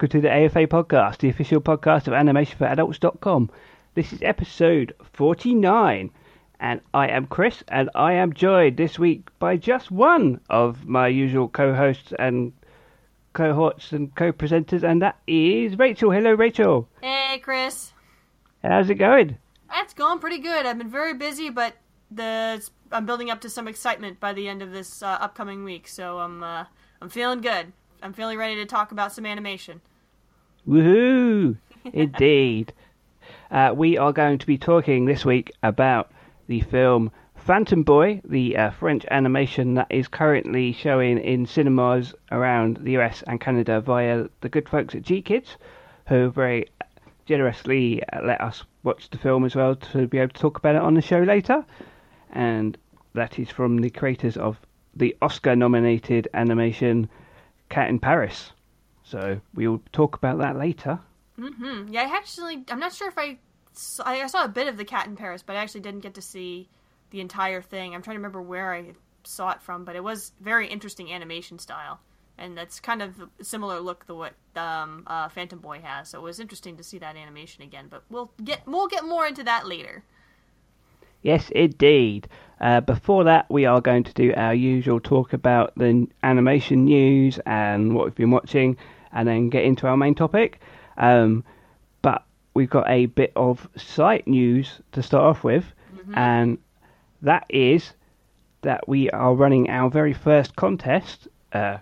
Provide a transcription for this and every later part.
welcome to the AFA podcast, the official podcast of animationforadults.com. This is episode 49, and I am Chris, and I am joined this week by just one of my usual co hosts and cohorts and co presenters, and that is Rachael. Hello, Rachael. Hey, Chris. How's it going? It's going pretty good. I've been very busy, but the I'm building up to some excitement by the end of this uh, upcoming week, so I'm uh, I'm feeling good. I'm feeling ready to talk about some animation. Woohoo! Indeed. Uh, we are going to be talking this week about the film Phantom Boy, the uh, French animation that is currently showing in cinemas around the US and Canada via the good folks at GKIDS, who very generously uh, let us watch the film as well to be able to talk about it on the show later. And that is from the creators of the Oscar nominated animation Cat in Paris. So we'll talk about that later. hmm Yeah, I actually, I'm not sure if I, saw, I saw a bit of the Cat in Paris, but I actually didn't get to see the entire thing. I'm trying to remember where I saw it from, but it was very interesting animation style, and that's kind of a similar look to what um, uh, Phantom Boy has. So it was interesting to see that animation again. But we'll get we'll get more into that later. Yes, indeed. Uh, before that, we are going to do our usual talk about the animation news and what we've been watching, and then get into our main topic. Um, but we've got a bit of site news to start off with, and that is that we are running our very first contest uh,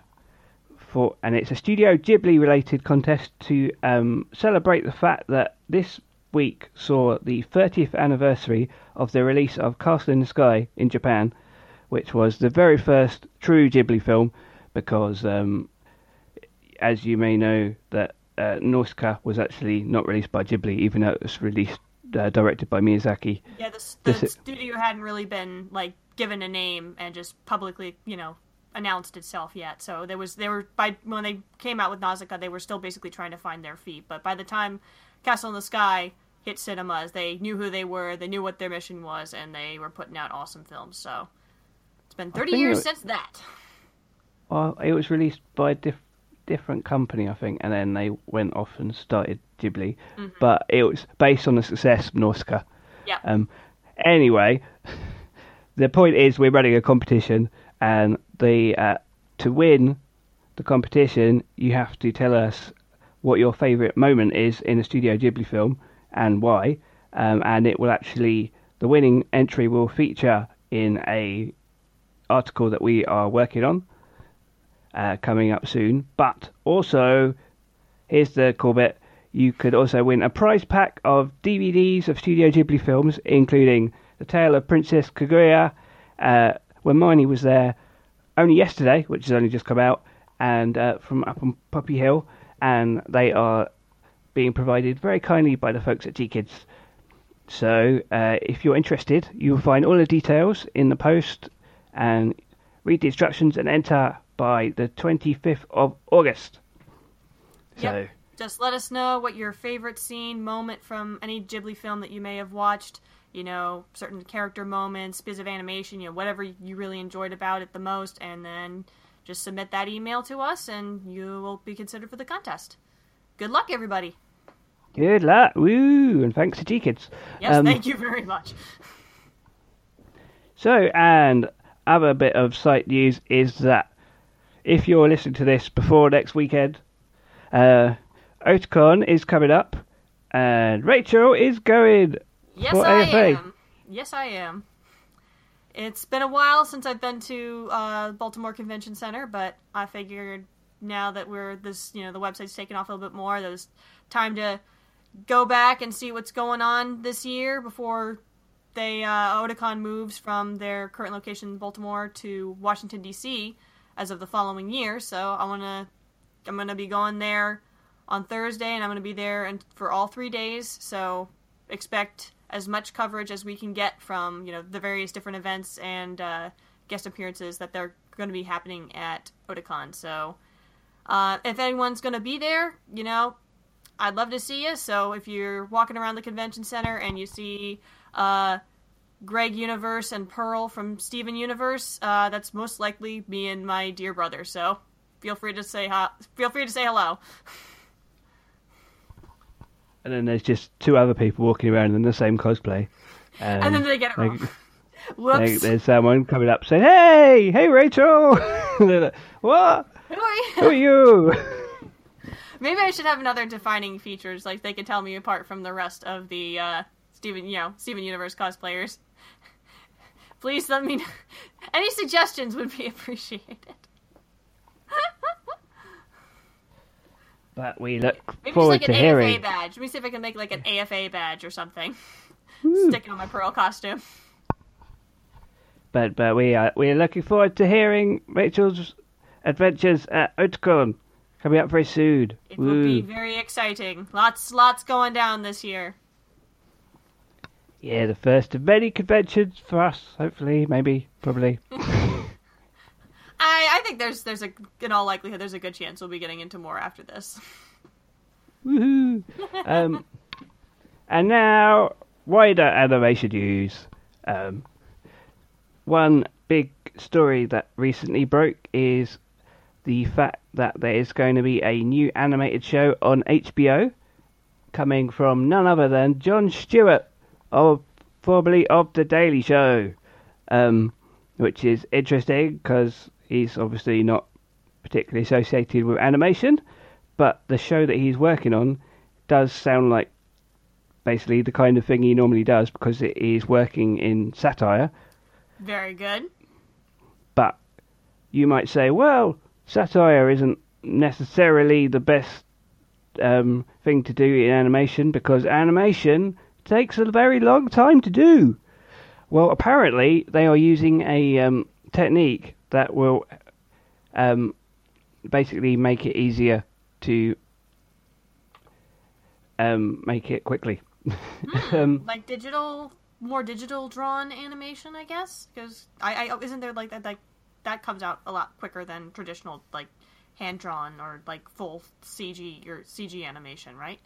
for, and it's a Studio Ghibli related contest to um, celebrate the fact that this week saw the 30th anniversary of the release of Castle in the Sky in Japan, which was the very first true Ghibli film, because um, as you may know, that uh, Nausicaa was actually not released by Ghibli, even though it was released uh, directed by Miyazaki. Yeah, the, the This studio hadn't really been like given a name and just publicly, you know, announced itself yet. So there was they were by when they came out with Nausicaa, they were still basically trying to find their feet. But by the time Castle in the Sky hit cinemas, they knew who they were, they knew what their mission was, and they were putting out awesome films. So it's been 30 years it- since that. Well, it was released by a diff- different company, I think, and then they went off and started Ghibli. But it was based on the success of Nausicaa. Yeah. Um, anyway, the point is we're running a competition, and the uh, to win the competition, you have to tell us what your favourite moment is in a Studio Ghibli film and why. Um, and it will actually the winning entry will feature in a article that we are working on uh, coming up soon. But also, here's the bit: you could also win a prize pack of DVDs of Studio Ghibli films, including The Tale of Princess Kaguya, uh, when Marnie was there only yesterday, which has only just come out, and uh, from up on Poppy Hill, and they are being provided very kindly by the folks at GKIDS. So, uh, if you're interested, you will find all the details in the post and read the instructions and enter by the 25th of August. So, Yep. Just let us know what your favorite scene, moment from any Ghibli film that you may have watched. You know, certain character moments, bits of animation, you know, whatever you really enjoyed about it the most, and then just submit that email to us, and you will be considered for the contest. Good luck, everybody. good luck. Woo! And thanks to GKIDS. Yes, Um, thank you very much. So, and other bit of site news is that if you're listening to this before next weekend, uh, Otakon is coming up, and Rachael is going. Yes, for I AFA. am. Yes, I am. It's been a while since I've been to uh, Baltimore Convention Center, but I figured now that we're this, you know, the website's taken off a little bit more, there was time to go back and see what's going on this year before they uh, Otakon moves from their current location in Baltimore to Washington D.C. as of the following year. So I want to, I'm gonna be going there on Thursday, and I'm gonna be there and for all three days. So expect as much coverage as we can get from you know the various different events and uh, guest appearances that they're going to be happening at Otakon. So uh, if anyone's going to be there, you know, I'd love to see you. So if you're walking around the convention center and you see uh, Greg Universe and Pearl from Steven Universe, uh, that's most likely me and my dear brother. So feel free to say hi- feel free to say hello. and then there's just two other people walking around in the same cosplay. Um, and then they get it like, wrong. Whoops. like, there's someone coming up saying, "Hey, hey, Rachael." Like, what? Who are you? Who are you? Maybe I should have another defining features, like they could tell me apart from the rest of the uh, Steven, you know, Steven Universe cosplayers. Please let me know. Any suggestions would be appreciated. but we look Maybe forward just like to an hearing. AFA badge. Let me see if I can make like an AFA badge or something. Hmm. Stick it on my Pearl costume. But but we are we are looking forward to hearing Rachael's adventures at Otakon coming up very soon. It will be very exciting. Lots, lots going down this year. Yeah, the first of many conventions for us. Hopefully, maybe, probably. I, I think there's, there's a, in all likelihood, there's a good chance we'll be getting into more after this. Woohoo! um, and now wider animation news. Um, one big story that recently broke is the fact that there is going to be a new animated show on HBO coming from none other than Jon Stewart of formerly of the Daily Show, um, which is interesting because he's obviously not particularly associated with animation, but the show that he's working on does sound like basically the kind of thing he normally does because it is working in satire. Very good. But you might say, well, satire isn't necessarily the best um, thing to do in animation because animation takes a very long time to do. Well, apparently they are using a um, technique that will um, basically make it easier to um, make it quickly. um, Like digital, more digital drawn animation, I guess. Because I, I isn't there like that like that comes out a lot quicker than traditional like hand drawn or like full CG or CG animation, right?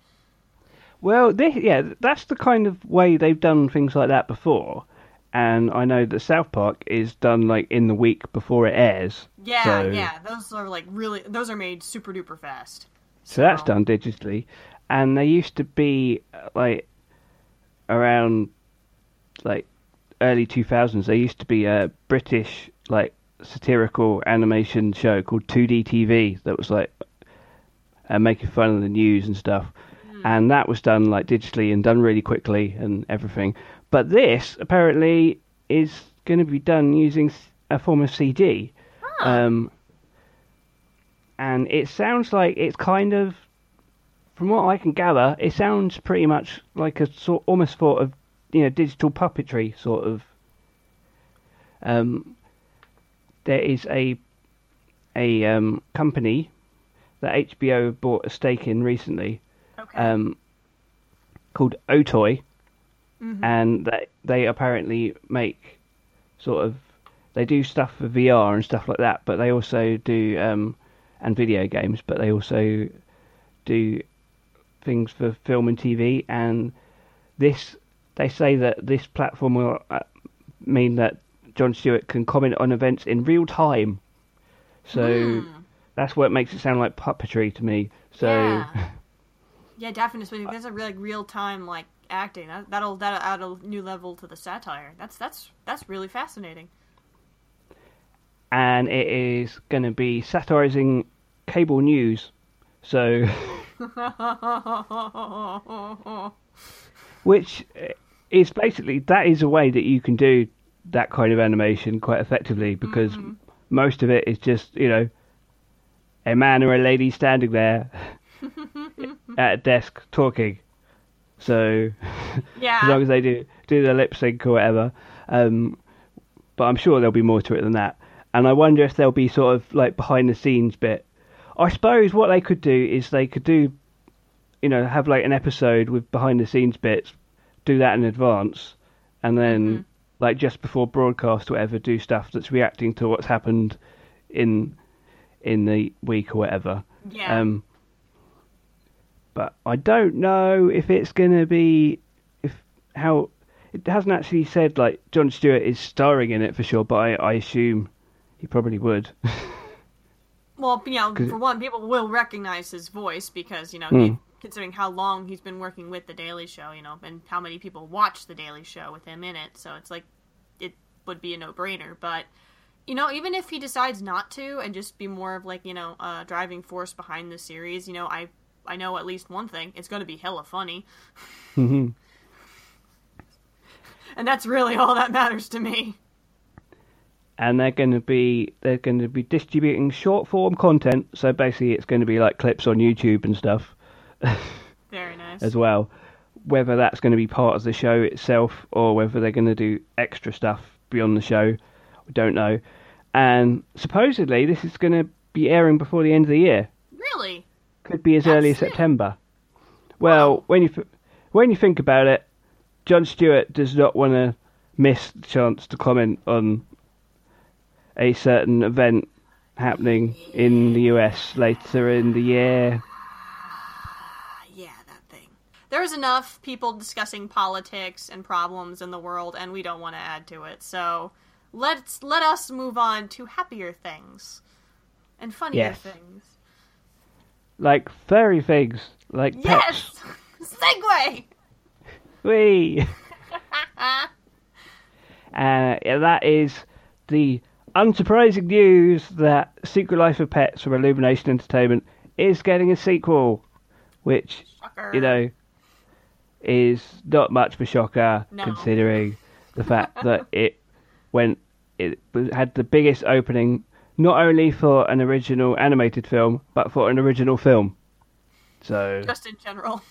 Well, this, yeah, that's the kind of way they've done things like that before. And I know that South Park is done like in the week before it airs. Yeah, So- yeah. Those are like really those are made super duper fast. So that's done digitally. And they used to be uh, like around like early 2000s. There used to be a British like satirical animation show called 2D TV that was like uh, making fun of the news and stuff. And that was done like digitally and done really quickly and everything. But this apparently is going to be done using a form of CG, Huh. Um, and it sounds like it's kind of, from what I can gather, it sounds pretty much like a sort, almost sort of, you know, digital puppetry sort of. Um, there is a a um, company that HBO bought a stake in recently. Um, called Otoy, Mhm. and they they apparently make sort of they do stuff for VR and stuff like that, but they also do um, and video games, but they also do things for film and TV. And this they say that this platform will uh, mean that Jon Stewart can comment on events in real time. So Hmm. that's what makes it sound like puppetry to me. So Yeah. Yeah, definitely. Uh, There's a really like real time like acting. That, that'll that'll add a new level to the satire. That's that's that's really fascinating. and it is going to be satirizing cable news. So, which eh, is basically that is a way that you can do that kind of animation quite effectively because mm-hmm. most of it is just you know a man or a lady standing there at a desk talking. So, as long as they do do the lip sync or whatever. Um, but I'm sure there'll be more to it than that. And I wonder if there'll be sort of like behind the scenes bit. I suppose what they could do is they could do, you know, have like an episode with behind the scenes bits, do that in advance, and then Mhm. like just before broadcast or whatever, do stuff that's reacting to what's happened in in the week or whatever. yeah. Um, but I don't know if it's going to be if how it hasn't actually said like Jon Stewart is starring in it for sure, but I, I assume he probably would. well, you know, for one, people will recognize his voice because you know Hmm. he considering how long he's been working with the Daily Show, you know, and how many people watch the Daily Show with him in it. So it's like it would be a no-brainer, but you know, even if he decides not to and just be more of like, you know, a driving force behind the series, you know, I I know at least one thing. It's going to be hella funny. Mm-hmm. and that's really all that matters to me. And they're going to be they're going to be distributing short form content. So basically, it's going to be like clips on YouTube and stuff. Very nice. as well. Whether that's going to be part of the show itself or whether they're going to do extra stuff beyond the show, we don't know. And supposedly, this is going to be airing before the end of the year. Really? Could be as That's early as it. September. Well, when you when you think about it, Jon Stewart does not want to miss the chance to comment on a certain event happening in the US later in the year. Yeah, that thing. There's enough people discussing politics and problems in the world, and we don't want to add to it. So let's let us move on to happier things and funnier Yes. things. Like furry things, like pets. Yes, segue. Whee! uh, yeah, that is the unsurprising news that Secret Life of Pets from Illumination Entertainment is getting a sequel, which, Shocker. you know, is not much of a shocker No. considering the fact that it went, it had the biggest opening not only for an original animated film, but for an original film. So just in general.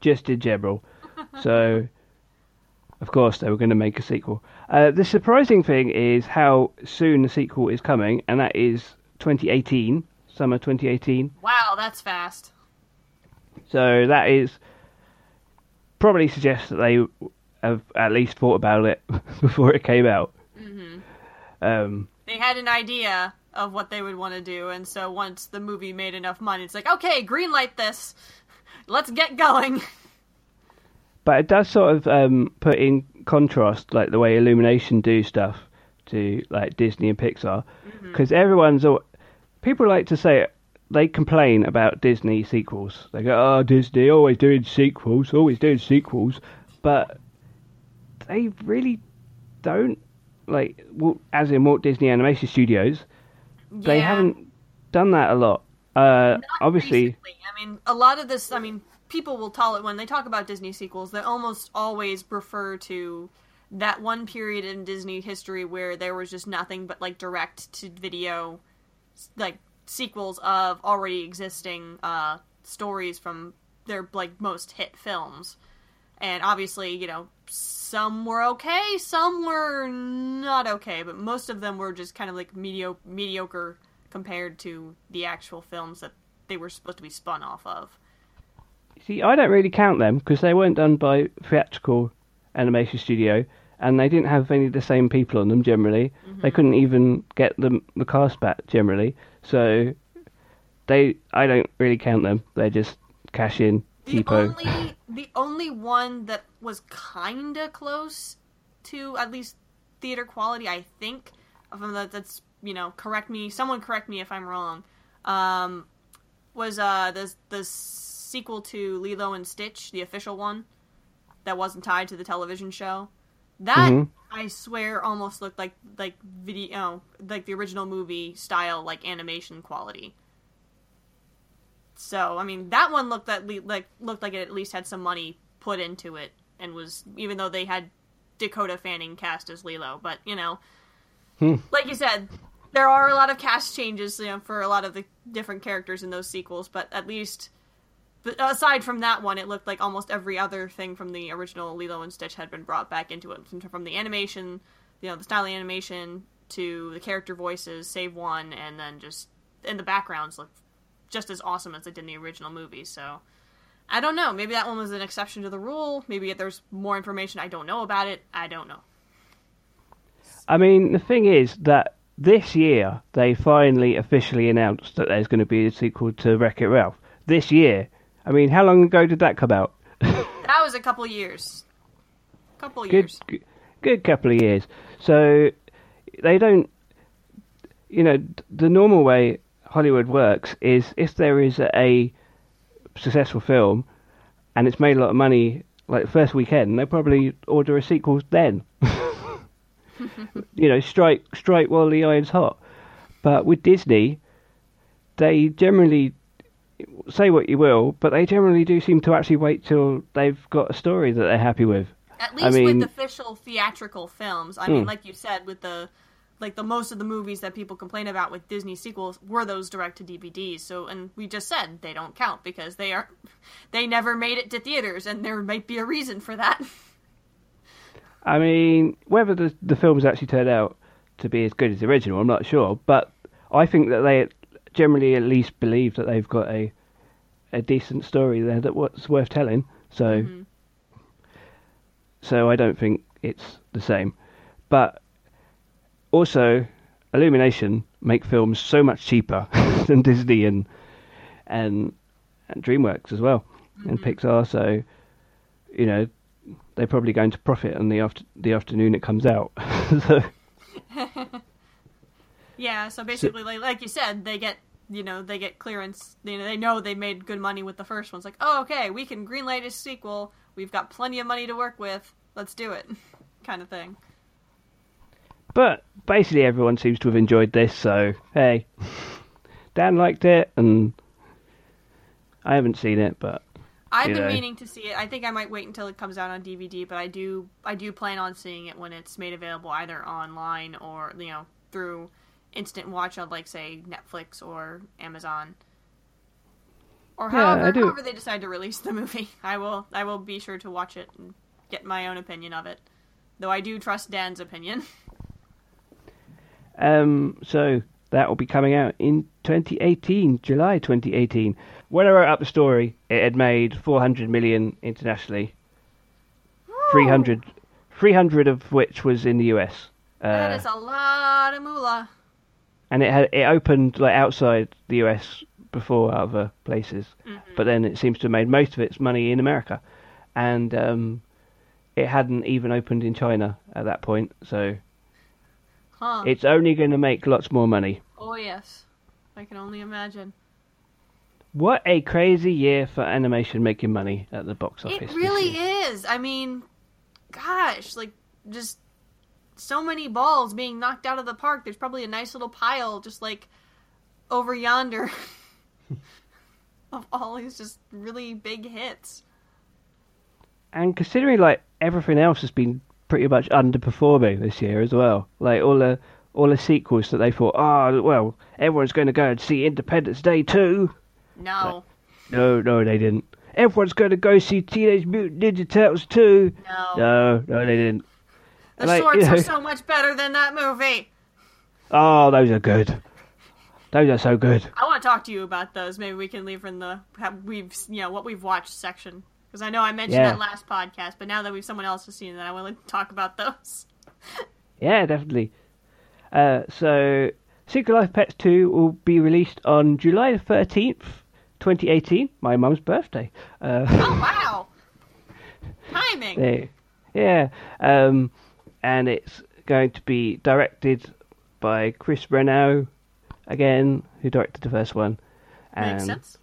just in general. so, of course, they were going to make a sequel. Uh, the surprising thing is how soon the sequel is coming, and that is 2018, summer 2018. Wow, that's fast. So that is probably suggests that they have at least thought about it before it came out. Um, They had an idea of what they would want to do, and so once the movie made enough money, it's like, okay, green light this. Let's get going. but it does sort of um, put in contrast, like the way Illumination do stuff to like Disney and Pixar, because everyone's all people like to say they complain about Disney sequels. They go, "Oh, Disney always doing sequels, always doing sequels," but they really don't like, as in Walt Disney Animation Studios. They Yeah. haven't done that a lot. Uh, obviously, recently. I mean, a lot of this. I mean, people will tell it when they talk about Disney sequels. They almost always refer to that one period in Disney history where there was just nothing but like direct to video, like sequels of already existing uh, stories from their like most hit films. And obviously, you know, some were okay, some were not okay, but most of them were just kind of like medio- mediocre compared to the actual films that they were supposed to be spun off of. See, I don't really count them because they weren't done by theatrical animation studio, and they didn't have any of the same people on them generally. Mm-hmm. They couldn't even get the the cast back generally, so they I don't really count them. They're just cash in, The only the only one that was kinda close to at least theater quality, I think, that that's you know correct me. Someone correct me if I'm wrong. Um, was uh the the sequel to Lilo and Stitch, the official one, that wasn't tied to the television show. That Mhm. I swear almost looked like like video, like the original movie style, like animation quality. So I mean, that one looked at le- like looked like it at least had some money put into it, and was even though they had Dakota Fanning cast as Lilo, but you know, Hmm. like you said, there are a lot of cast changes you know, for a lot of the different characters in those sequels, but at least. But aside from that one, it looked like almost every other thing from the original Lilo and Stitch had been brought back into it, from- from the animation, you know, the style of animation to the character voices, save one, and then just and the backgrounds look just as awesome as they did in the original movie. So I don't know. Maybe that one was an exception to the rule. Maybe there's more information I don't know about it. I don't know. I mean, the thing is that this year they finally officially announced that there's going to be a sequel to Wreck It Ralph. This year, I mean, how long ago did that come out? That was a couple years. Couple years. good, good couple of years. So they don't, you know, the normal way Hollywood works is if there is a successful film and it's made a lot of money like the first weekend, they'll probably order a sequel then. you know, strike strike while the iron's hot. But with Disney, they generally say what you will, but they generally do seem to actually wait till they've got a story that they're happy with. At least I mean, with official theatrical films. I mean, hmm. like you said, with the like the most of the movies that people complain about with Disney sequels were those direct to DVDs. So, and we just said they don't count because they are they never made it to theaters, and there might be a reason for that. I mean, whether the the films actually turned out to be as good as the original, I'm not sure. But I think that they generally at least believe that they've got a a decent story there that what's worth telling. So, mm-hmm. so I don't think it's the same. But also, Illumination make films so much cheaper than Disney and and and DreamWorks as well, and mm-hmm. Pixar. So, you know, they're probably going to profit on the after the afternoon it comes out. so, Yeah, so basically, like, like you said, they get you know they get clearance. You know, they know they made good money with the first one. It's like, oh, okay, we can greenlight a sequel. We've got plenty of money to work with. Let's do it, kind of thing. But basically, everyone seems to have enjoyed this. So, hey, Dan liked it, and I haven't seen it, but I've been know. meaning to see it. I think I might wait until it comes out on DVD, but I do I do plan on seeing it when it's made available either online or you know through instant watch on like say Netflix or Amazon. Or Yeah, however, however they decide to release the movie, I will I will be sure to watch it and get my own opinion of it. Though I do trust Dan's opinion. Um, so that will be coming out in 2018, July 2018. When I wrote up the story, it had made 400 million internationally, 300, 300 of which was in the US. that Uh, is a lot of moolah. and it had it opened like outside the US before other places, but then it seems to have made most of its money in America, and um, it hadn't even opened in China at that point. So Huh. it's only going to make lots more money. oh yes. I can only imagine. What a crazy year for animation making money at the box office. It really is. I mean, gosh, like just so many balls being knocked out of the park. There's probably a nice little pile just like over yonder of all these just really big hits. And considering like everything else has been pretty much underperforming this year as well, like all the all the sequels that they thought, oh well, everyone's going to go and see Independence Day too. No, No, no, they didn't. Everyone's going to go see Teenage Mutant Ninja Turtles too. no. No, no, they didn't. the like, shorts you know- are so much better than that movie. Oh, those are good. Those are so good. I want to talk to you about those. Maybe we can leave in the we've you know what we've watched section because I know I mentioned Yeah. that last podcast, but now that we've someone else has seen it, I want to talk about those. Yeah, definitely. Uh, so, Secret Life Pets 2 will be released on July 13th, 2018, my mum's birthday. Uh, Oh wow, timing. there- yeah, um, and it's going to be directed by Chris Renaud, again, who directed the first one. And, Makes sense.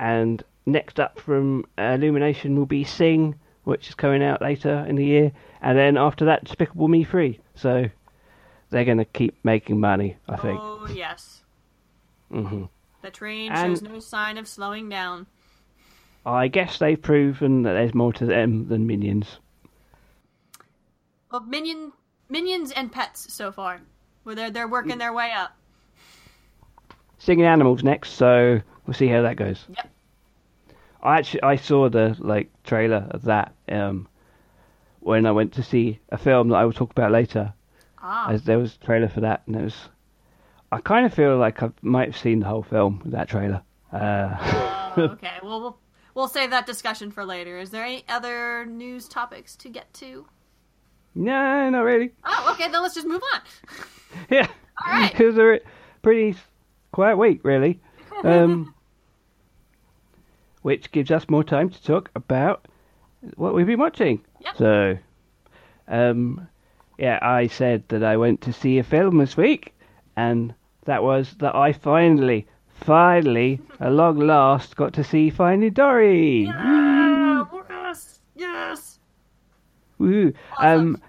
And next up from uh, Illumination will be Sing, which is coming out later in the year. And then after that, Despicable Me 3. So they're going to keep making money, I think. Oh yes. hmm The train And- shows no sign of slowing down. I guess they've proven that there's more to them than Minions. Well, minion, minions and pets so far, where they're they're working their way up. Singing Animals next, so we'll see how that goes. Yep. I actually I saw the like trailer of that um, when I went to see a film that I will talk about later. Ah, As there was a trailer for that, and it was. I kind of feel like I might have seen the whole film with that trailer. Uh, oh, okay. Well, we'll we'll save that discussion for later. Is there any other news topics to get to? no, not really. Oh, okay. Then let's just move on. Yeah, All right. it was a pretty quiet week, really. Um, which gives us more time to talk about what we've been watching. Yep. So, um, yeah, I said that I went to see a film this week, and that was that I finally, finally, at long last, got to see Finding Dory. Yeah, yes, yes. Woo! Awesome. Um,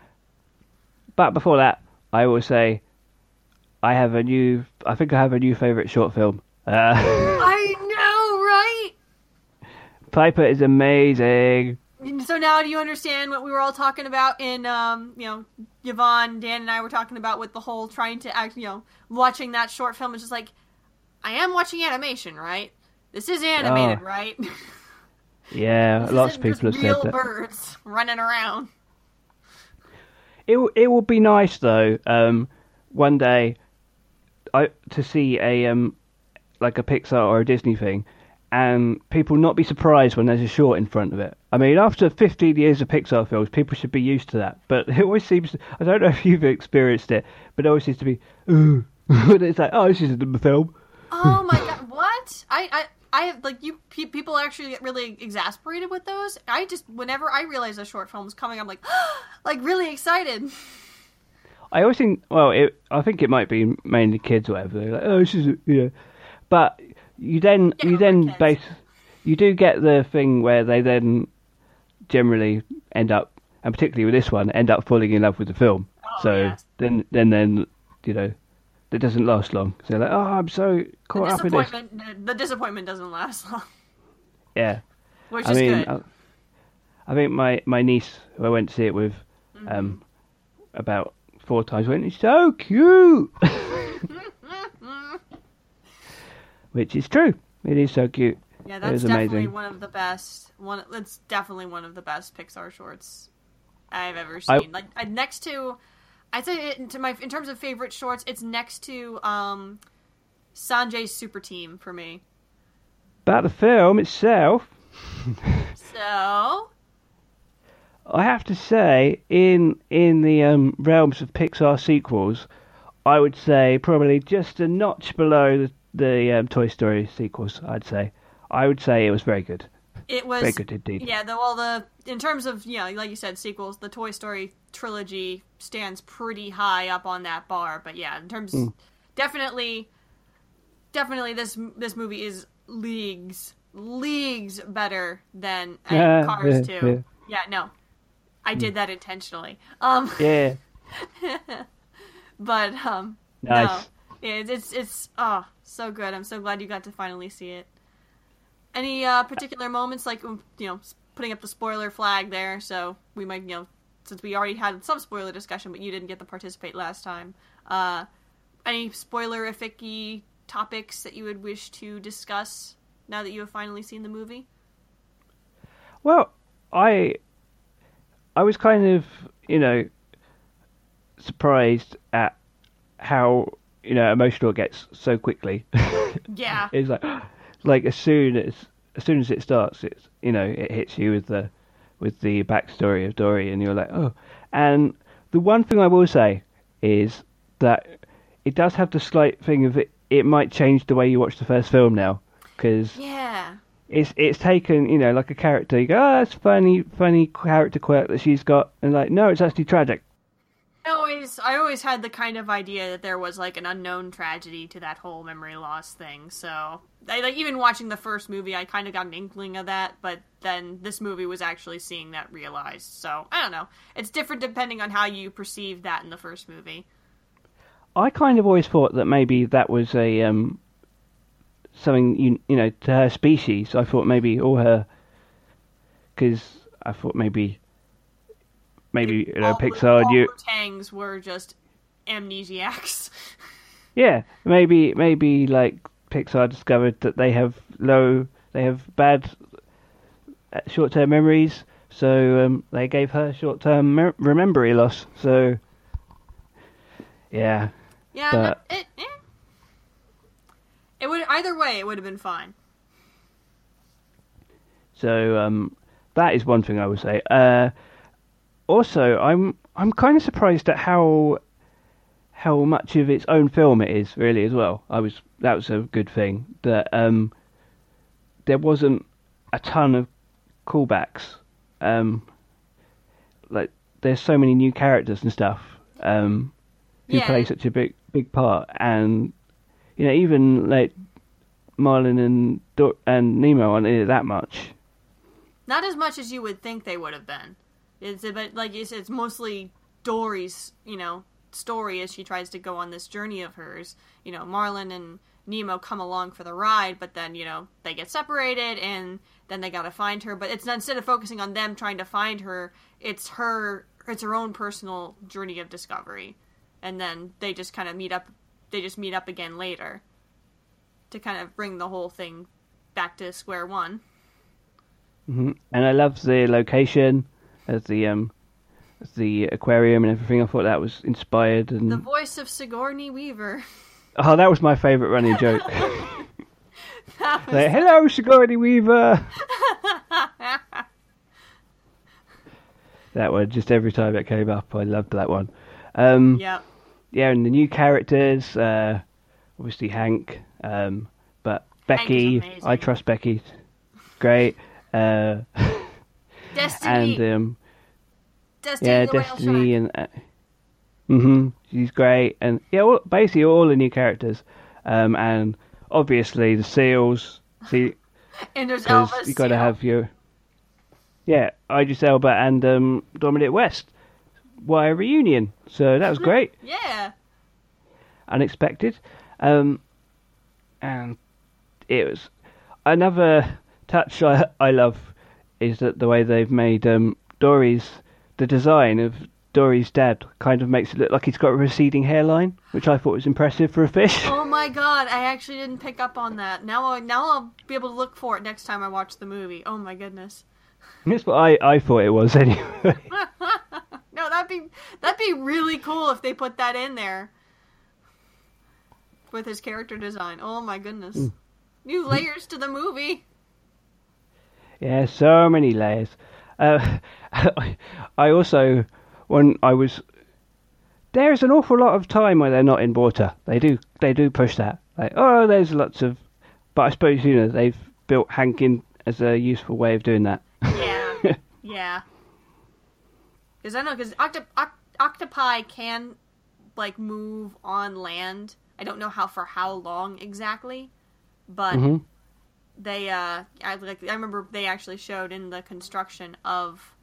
but before that, I will say, I have a new. I think I have a new favorite short film. Uh, I know, right? Piper is amazing. So now do you understand what we were all talking about in, um, you know, Yvonne, Dan, and I were talking about with the whole trying to act, you know, watching that short film. It's just like, I am watching animation, right? This is animated, Oh. right? Yeah, lots of people have said real that. birds running around. It it would be nice though. Um, one day, I to see a um, like a Pixar or a Disney thing, and people not be surprised when there's a short in front of it. I mean, after 15 years of Pixar films, people should be used to that. But it always seems. I don't know if you've experienced it, but it always seems to be. Ooh, it's like, oh, this isn't the film. Oh my god, what? I, I, I have, like, you, pe- people actually get really exasperated with those. I just, whenever I realize a short film is coming, I'm like, like, really excited. I always think, well, it, I think it might be mainly kids or whatever. They're like, oh, this is, you know. But you then, you then kids. base, you do get the thing where they then generally end up, and particularly with this one, end up falling in love with the film. Oh, so yes. then, then, then, you know, it doesn't last long. So they're like, oh, I'm so caught up in this. the disappointment doesn't last long, Yeah. which I is mean, good. I, I think my, my niece, who I went to see it with, Mm-hmm. um, about four times, went, it's so cute. Which is true. It is so cute. yeah, that's definitely amazing. one of the best. One, that's definitely one of the best Pixar shorts I've ever I- seen. like, I, next to, I'd say it, to my in terms of favorite shorts, it's next to um, Sanjay's Super Team for me. About the film itself, So, I have to say, in in the um, realms of Pixar sequels, I would say probably just a notch below the, the um, Toy Story sequels. I'd say. I would say it was very good. It was Very good indeed. Yeah, the well the in terms of you know, like you said, sequels, the Toy Story trilogy stands pretty high up on that bar. But yeah, in terms, Hmm. definitely, definitely this this movie is leagues leagues better than uh, Yeah, Cars yeah, Two. Yeah. no, I did that intentionally. Um, Yeah. but um, Nice. no, yeah, it's it's, it's oh so good. I'm so glad you got to finally see it. Any uh, particular moments, like you know, putting up the spoiler flag there? So we might, you know, since we already had some spoiler discussion, but you didn't get to participate last time. Uh, any spoilerific topics that you would wish to discuss now that you have finally seen the movie? Well, I I was kind of, you know, surprised at how, you know, emotional it gets so quickly. Yeah, it's like like as soon as as soon as it starts, it's you know, it hits you with the with the backstory of Dory and you're like, "Oh." And the one thing I will say is that it does have the slight thing of it it might change the way you watch the first film now because yeah, it's it's taken you know like a character you go oh that's funny funny character quirk that she's got and like no it's actually tragic I always I always had the kind of idea that there was like an unknown tragedy to that whole memory loss thing. So I, like even watching the first movie, I kind of got an inkling of that. But then this movie was actually seeing that realized. So I don't know. It's different depending on how you perceive that in the first movie. I kind of always thought that maybe that was a um something you you know to her species I thought maybe all her because I thought maybe maybe you know all, Pixar all knew Tangs were just amnesiacs. yeah maybe maybe like Pixar discovered that they have low they have bad uh, short term memories so um, they gave her short term me- memory loss so yeah yeah, But- no, it. Eh. It would either way. It would have been fine. So um, that is one thing I would say. Uh, also, I'm I'm kind of surprised at how how much of its own film it is really as well. I was that was a good thing that um, there wasn't a ton of callbacks. Um, like there's so many new characters and stuff um, who Yeah. play such a big big part, and you know even like Marlin and Dor- and Nemo aren't in it that much. Not as much as you would think they would have been. It's but like you said, it's mostly Dory's, you know, story as she tries to go on this journey of hers. You know, Marlin and Nemo come along for the ride, but then you know they get separated, and then they got to find her. But it's instead of focusing on them trying to find her, it's her, it's her own personal journey of discovery, and then they just kind of meet up. They just meet up again later to kind of bring the whole thing back to square one. hmm And I love the location as the um as the aquarium and everything. I thought that was inspired and The voice of Sigourney Weaver. oh, that was my favourite running joke. That was- hello, Sigourney Weaver. that one, just every time it came up, I loved that one. Um, yep. yeah, and the new characters, uh, obviously Hank, um, but Becky. I trust Becky, great, uh, Destiny. and um, Destiny. yeah, Destiny, and uh, mhm, she's great, and yeah, all, basically all the new characters, um, and obviously the seals. See, and there's Elvis. you got to have your yeah, Idris Elba and um, Dominic West. Why a reunion? So that was great. Yeah. unexpected. Um, and it was another touch I, I love is that the way they've made um, Dory's the design of Dory's dad kind of makes it look like he's got a receding hairline, which I thought was impressive for a fish. Oh my god, I actually didn't pick up on that. Now, I, now I'll be able to look for it next time I watch the movie. Oh my goodness. That's what I, I thought it was anyway. No, that'd be that'd be really cool if they put that in there with his character design. Oh my goodness. Hmm. New layers to the movie. Yeah, so many layers. Uh, I also, when I was, there's an awful lot of time where they're not in water. They do, they do push that. Like, oh, there's lots of, but I suppose you know they've built Hank in as a useful way of doing that. Yeah. yeah. Because I know, because octo- oct- octopi can, like, move on land. I don't know how for how long exactly, but Mhm. They, uh, I, like, I remember they actually showed in the construction of,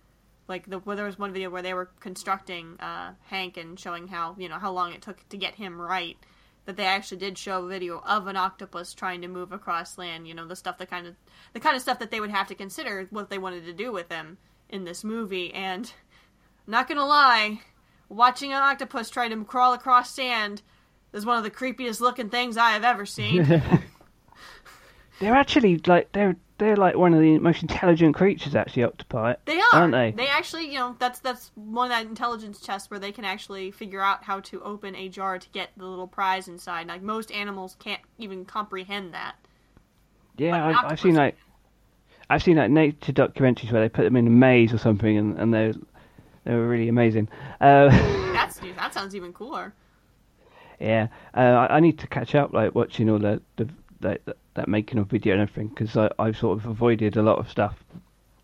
like, the well, there was one video where they were constructing uh, Hank and showing how, you know, how long it took to get him right. That they actually did show a video of an octopus trying to move across land. You know, the stuff that kind of the kind of stuff that they would have to consider what they wanted to do with him in this movie. And not gonna lie, watching an octopus try to crawl across sand is one of the creepiest looking things I have ever seen. they're actually like they're they're like one of the most intelligent creatures. Actually, octopi. They are. Aren't they? They actually, you know, that's that's one of that intelligence tests where they can actually figure out how to open a jar to get the little prize inside. Like most animals can't even comprehend that. Yeah, Like I've, I've seen like I've seen like nature documentaries where they put them in a maze or something, and, and they're they were really amazing. Uh, That's that sounds even cooler. yeah, uh, I, I need to catch up, like watching all the, the that, that making of video and everything, because I I've sort of avoided a lot of stuff.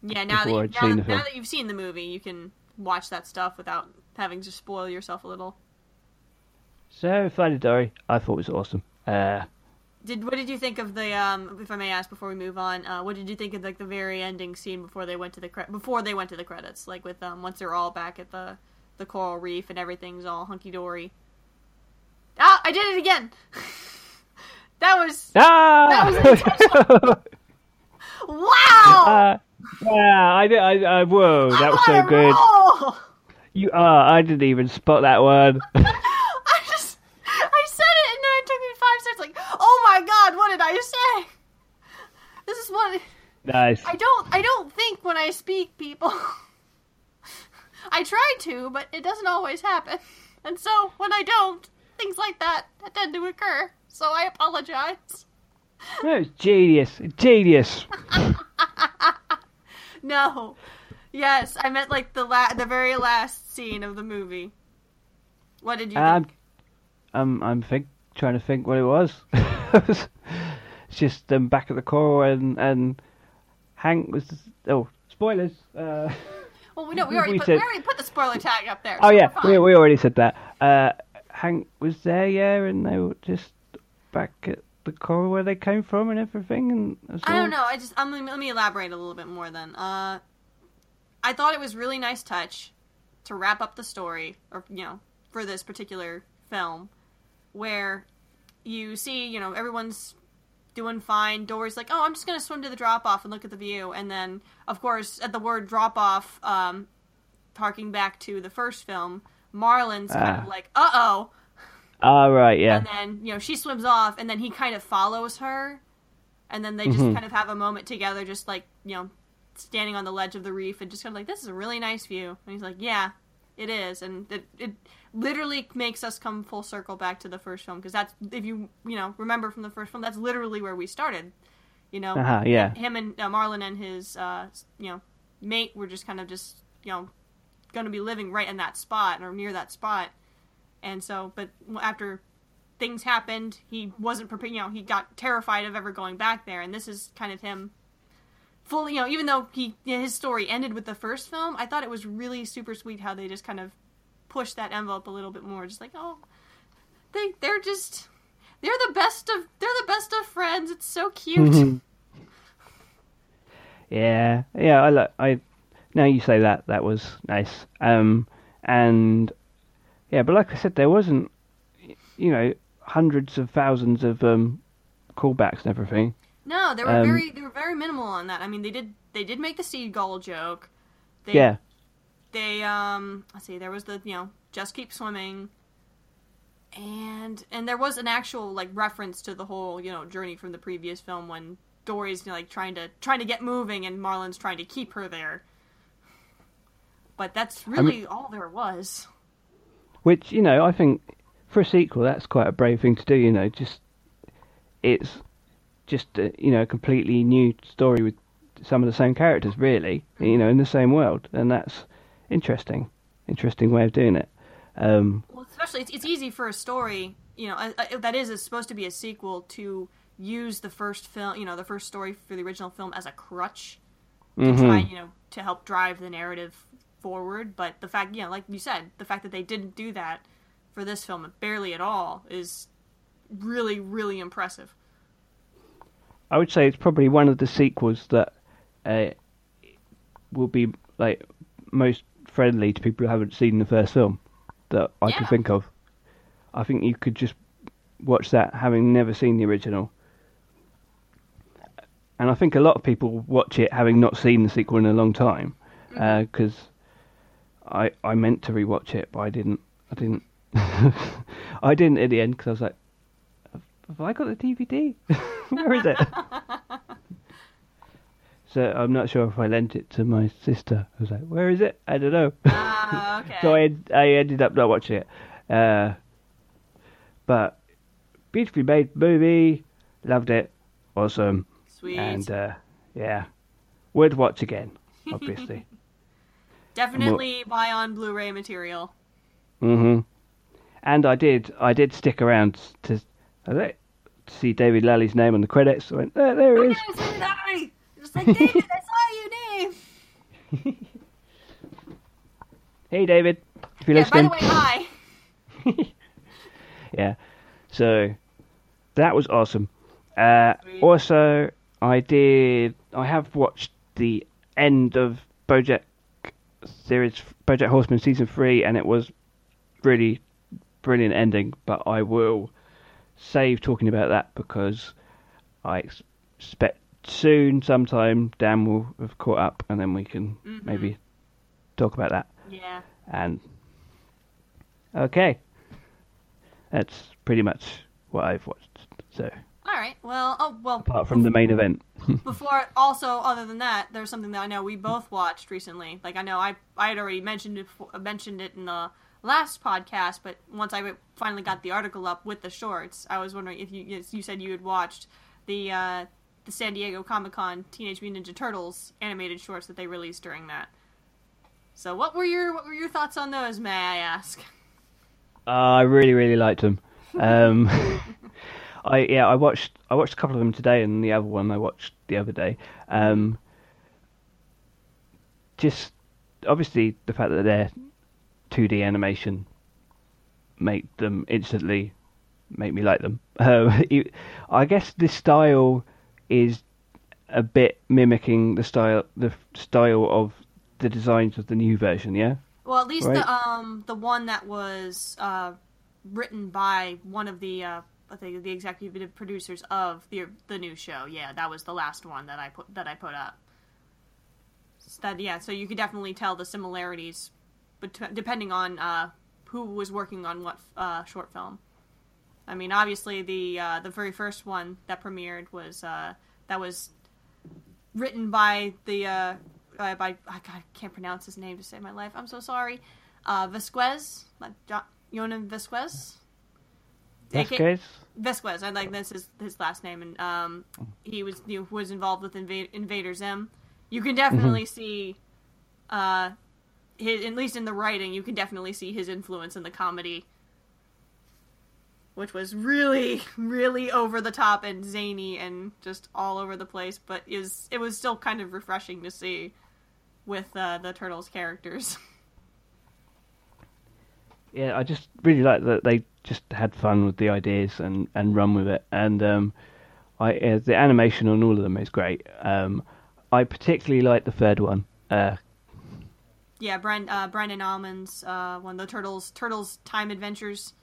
Yeah, now that, you, now, the film. now that you've seen the movie, you can watch that stuff without having to spoil yourself a little. So Finding Dory, I thought was awesome. Uh, Did what did you think of the um? If I may ask before we move on, uh, what did you think of like the very ending scene before they went to the cre- before they went to the credits? Like with um once they're all back at the the coral reef and everything's all hunky dory. Ah, I did it again. that was ah! That wow. uh, yeah, I did. I, I whoa, that was I'm so good. roll! You are. I didn't even spot that one. I just I said it and then it took me five seconds. Like, oh my god, what did I say? This is what nice. I don't I don't think when I speak, people. I try to, but it doesn't always happen. And so when I don't, things like that tend to occur. So I apologize. That was genius. Genius. No. Yes, I meant like the la- the very last scene of the movie. What did you Um, think? I'm I'm think, trying to think what it was. it's just um, back at the coral and and Hank was oh spoilers. Uh, Well, we know we we already put, said- we already put the spoiler tag up there. oh so yeah, we we already said that. Uh, Hank was there, yeah, and they were just back at the core where they came from and everything? And as I don't know. I just I'm, let me elaborate a little bit more. Then, uh, I thought it was really nice touch to wrap up the story, or you know, for this particular film, where you see, you know, everyone's doing fine. Dory's like, "Oh, I'm just gonna swim to the drop off and look at the view," and then, of course, at the word drop off, um, harking back to the first film, Marlin's kind Ah. of like, "Uh oh." Ah, right, yeah. and then you know she swims off and then he kind of follows her and then they just Mhm. kind of have a moment together just like you know standing on the ledge of the reef and just kind of like this is a really nice view and he's like yeah it is and it, it literally makes us come full circle back to the first film because that's if you you know remember from the first film that's literally where we started you know Uh-huh, yeah. him and uh, marlin and his uh you know mate were just kind of just you know going to be living right in that spot or near that spot and so but after things happened he wasn't prepared you know he got terrified of ever going back there and this is kind of him fully you know even though he his story ended with the first film i thought it was really super sweet how they just kind of pushed that envelope a little bit more just like oh they they're just they're the best of they're the best of friends it's so cute Yeah, yeah. I like. I now you say that that was nice. Um, and yeah, but like I said, there wasn't, you know, hundreds of thousands of um callbacks and everything. no they were Um, very they were very minimal on that. I mean they did they did make the seagull joke. They, Yeah, they um let's see there was the you know just keep swimming. And and there was an actual like reference to the whole you know journey from the previous film when dory's you know, like trying to trying to get moving and Marlin's trying to keep her there. But that's really all there was which you know I think for a sequel that's quite a brave thing to do. You know, just it's just a, you know a completely new story with some of the same characters, really. You know, in the same world, and that's interesting. Interesting way of doing it. Um, well especially it's, it's easy for a story you know uh, uh, that is, is supposed to be a sequel to use the first film you know the first story for the original film as a crutch to mhm. try, you know, to help drive the narrative forward. But the fact, you know, like you said, the fact that they didn't do that for this film, barely at all, is really, really impressive. I would say it's probably one of the sequels that uh, will be like most friendly to people who haven't seen the first film that I can think of. I think you could just watch that having never seen the original. And I think a lot of people watch it having not seen the sequel in a long time, because I I meant to rewatch it, but I didn't. I didn't. I didn't at the end because I was like, have, have I got the DVD? Where is it? So I'm not sure if I lent it to my sister. I was like, "Where is it? I don't know." Ah, okay. so I I ended up not watching it. Uh, but beautifully made movie, loved it, awesome, Sweet. and uh, yeah, would watch again, obviously. Definitely buy on Blu-ray material. mhm. And I did I did stick around to, to see David Lally's name on the credits. I went, there, there it is. Yes, so did I. Just like David, I saw you, Dave. Hey, David, if you're Yeah. By the way, hi. yeah. So that was awesome. Uh, also, I did. I have watched the end of BoJack series, BoJack Horseman season three, and it was really brilliant ending. But I will save talking about that because I expect soon, sometime, Dan will have caught up, and then we can Mhm. maybe talk about that. Yeah. And okay, that's pretty much what I've watched. So All right. Well, oh well. apart from the main event, Before, also, other than that, there's something that I know we both watched recently. Like I know I I had already mentioned it mentioned it in the last podcast, but once I finally got the article up with the shorts, I was wondering if you you said you had watched the uh, the San Diego Comic Con Teenage Mutant Ninja Turtles animated shorts that they released during that. So what were your what were your thoughts on those? May I ask? uh, I really really liked them. Um, I yeah I watched I watched a couple of them today, and the other one I watched the other day. Um, just obviously the fact that they're 2D animation make them instantly make me like them. Um, I guess this style is a bit mimicking the style the style of the designs of the new version. Yeah. Well, at least Right. the um the one that was uh, written by one of the uh, I think the executive producers of the the new show. Yeah, that was the last one that I put that I put up. So that yeah, so you could definitely tell the similarities, bet- depending on uh, who was working on what uh, short film. I mean, obviously the uh, the very first one that premiered was uh, that was written by the uh, uh, by I can't pronounce his name to save my life. I'm so sorry. Vasquez, Jhonen Vasquez. AK. Vasquez, I like this is his last name, and um, he was you know, was involved with Inva- Invader Zim. You can definitely see, uh, his at least in the writing, you can definitely see his influence in the comedy, which was really, really over the top and zany and just all over the place. But is it was still kind of refreshing to see with uh, the turtles characters. yeah, I just really like that they just had fun with the ideas and, and run with it. And um, I uh, the animation on all of them is great. Um, I particularly like the third one. Uh, yeah, Brand, uh, Brandon Almonds, uh, one of the turtles Turtles Time Adventures.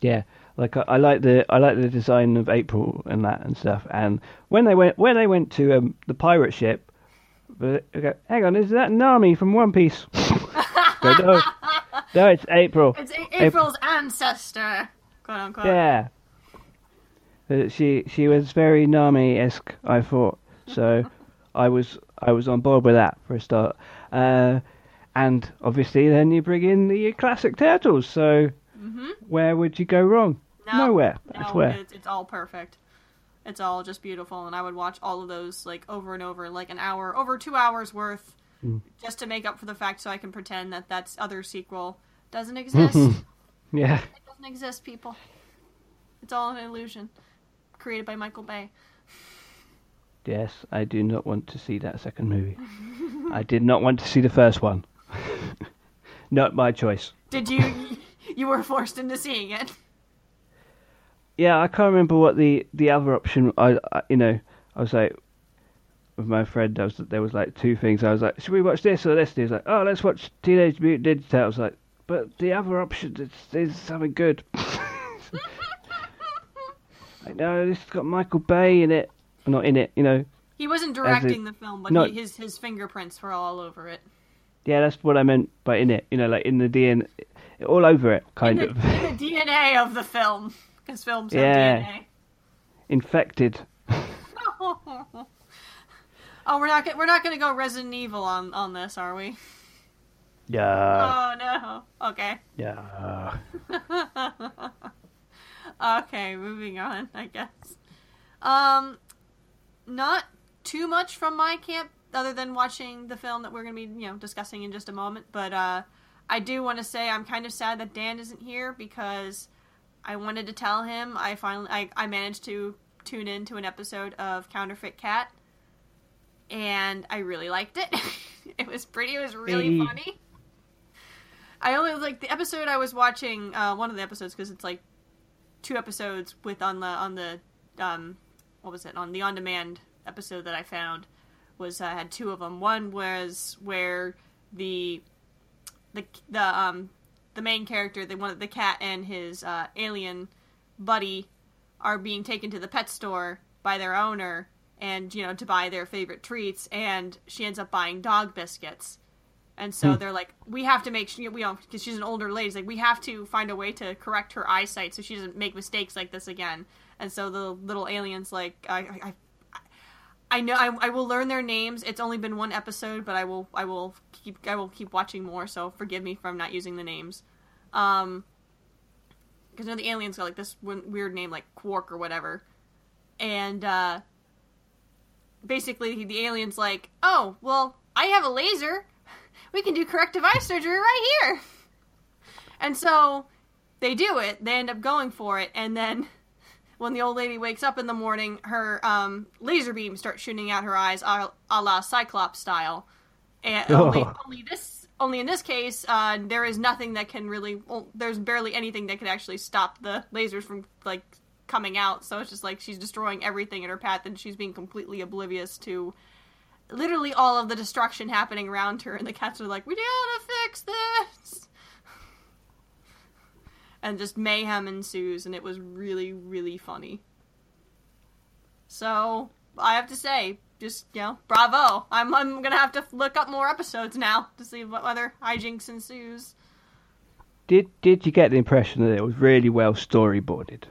yeah, like I, I like the I like the design of April and that and stuff. And when they went when they went to um, the pirate ship, but go, hang on, is that Nami from One Piece? Go, no, no, it's April. It's A- April's ancestor, quote unquote. Yeah. Uh, She she was very Nami esque, I thought. So I was I was on board with that for a start. Uh, and obviously then you bring in the classic turtles. So where would you go wrong? No, Nowhere. No, That's where. it's, it's all perfect. It's all just beautiful, and I would watch all of those like over and over, like an hour, over two hours worth, Hmm. just to make up for the fact, so I can pretend that that's other sequel doesn't exist. Yeah. It doesn't exist, people. It's all an illusion, created by Michael Bay. Yes, I do not want to see that second movie. I did not want to see the first one. not my choice. Did you? you were forced into seeing it. Yeah, I can't remember what the the other option. I, I you know, I was like with my friend. I was there was like two things. I was like, should we watch this or this? He was like, oh, let's watch Teenage Mutant Ninja Turtles. I was like, but the other option is, is something good. like, no, this has got Michael Bay in it. Not in it, you know. He wasn't directing the film, but No. he, his his fingerprints were all over it. Yeah, that's what I meant by in it. You know, like in the DNA, all over it, kind in of the, in the DNA of the film, because films have Yeah. DNA. infected. oh, we're not we're not going to go Resident Evil on on this, are we? Yeah, oh no. Okay. yeah. Okay, moving on. I guess. Um, not too much from my camp, other than watching the film that we're going to be you know discussing in just a moment. But uh, I do want to say I'm kind of sad that Dan isn't here because I wanted to tell him I finally I, I managed to tune in to an episode of Counterfeit Cat, and I really liked it. it was pretty. It was really funny. I only like the episode I was watching. Uh, one of the episodes because it's like two episodes with on the on the um what was it on the on demand episode that I found was uh, had two of them. One was where the the the um the main character, the one the cat and his uh, alien buddy are being taken to the pet store by their owner and you know to buy their favorite treats and she ends up buying dog biscuits and so they're like we have to make sure we don't because she's an older lady it's like we have to find a way to correct her eyesight so she doesn't make mistakes like this again and so the little aliens like i i, I I know I, I will learn their names. It's only been one episode, but I will I will keep I will keep watching more. So forgive me for I'm not using the names. Um, because you know the aliens got like this weird name like Quark or whatever, and uh, basically the aliens like, oh well, I have a laser. We can do corrective eye surgery right here. And so they do it. They end up going for it, and then when the old lady wakes up in the morning, her um, laser beam starts shooting out her eyes, a, a la Cyclops style. And only, Oh. only this only in this case, uh, there is nothing that can really. Well, there's barely anything that can actually stop the lasers from like coming out. So it's just like she's destroying everything in her path, and she's being completely oblivious to literally all of the destruction happening around her. And the cats are like, "We gotta fix this," and just mayhem ensues, and it was really, really funny. So I have to say, just you know, bravo! I'm I'm gonna have to look up more episodes now to see what other hijinks ensues. Did Did you get the impression that it was really well storyboarded?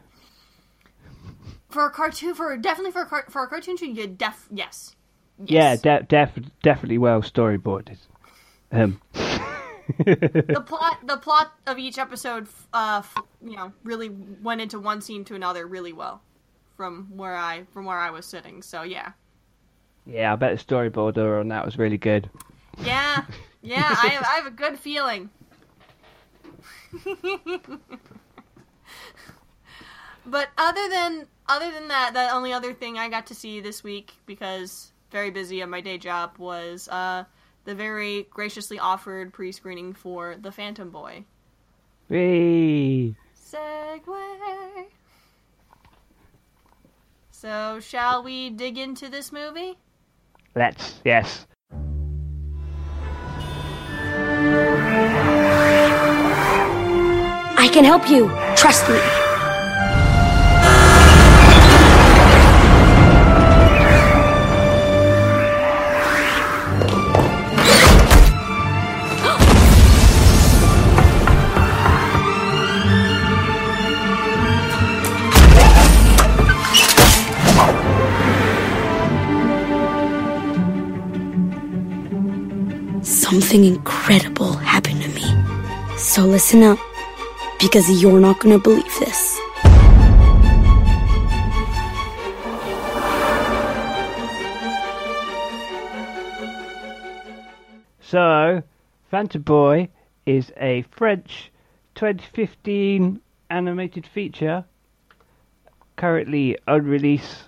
For a cartoon, for definitely for a car, for a cartoon show, you def yes. Yeah, Yes. de- def- definitely well storyboarded. Um, the plot the plot of each episode uh f- you know really went into one scene to another really well from where i from where i was sitting so yeah yeah, I bet the storyboarder on that was really good. yeah yeah i have, I have a good feeling but other than other than that the only other thing i got to see this week because very busy at my day job was uh the very graciously offered pre-screening for the phantom boy Whee! segue. So, shall we dig into this movie? Let's yes. I can help you. Trust me. Something incredible happened to me. So listen up because you're not going to believe this. So, Phantom Boy is a French 2015 animated feature, currently on release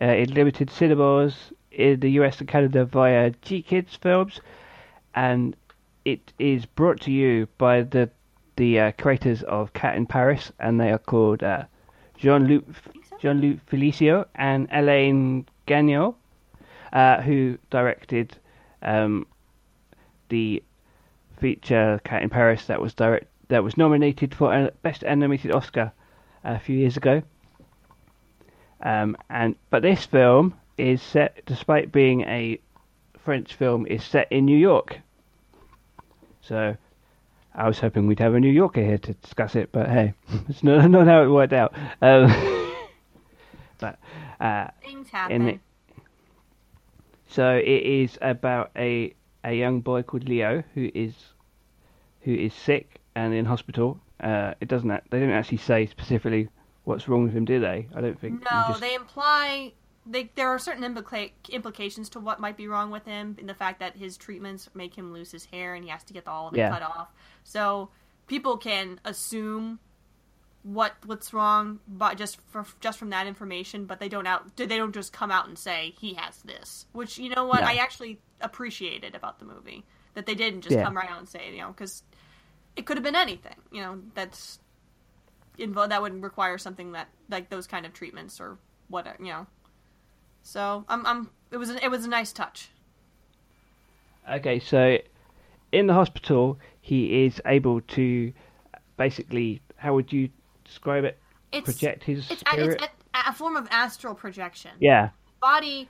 uh, in limited cinemas in the US and Canada via GKIDS Films, and it is brought to you by the the uh, creators of Cat in Paris, and they are called uh, Jean-Luc Jean-Luc Felicio and Elaine Gagnol, uh, who directed um, the feature Cat in Paris that was direct that was nominated for a Best Animated Oscar a few years ago. Um, and but this film is set, despite being a French film, is set in New York. So I was hoping we'd have a New Yorker here to discuss it, but hey, it's not not how it worked out. Um, but uh, Things happen. it. So it is about a a young boy called Leo who is who is sick and in hospital. Uh, it doesn't. They don't actually say specifically what's wrong with him, do they? I don't think. No, just- they imply they, there are certain implica- implications to what might be wrong with him in the fact that his treatments make him lose his hair and he has to get the all of it Yeah. cut off. So people can assume what what's wrong, but just for, just from that information, but they don't out they don't just come out and say he has this. Which you know what No. I actually appreciated about the movie that they didn't just Yeah. come right out and say you know because it could have been anything you know that's involved that would require something that like those kind of treatments or what you know. So I'm I'm it was a, it was a nice touch. Okay, so in the hospital, he is able to basically. How would you describe it? It's Project his it's, a, spirit. it's a, a form of astral projection. yeah. Body,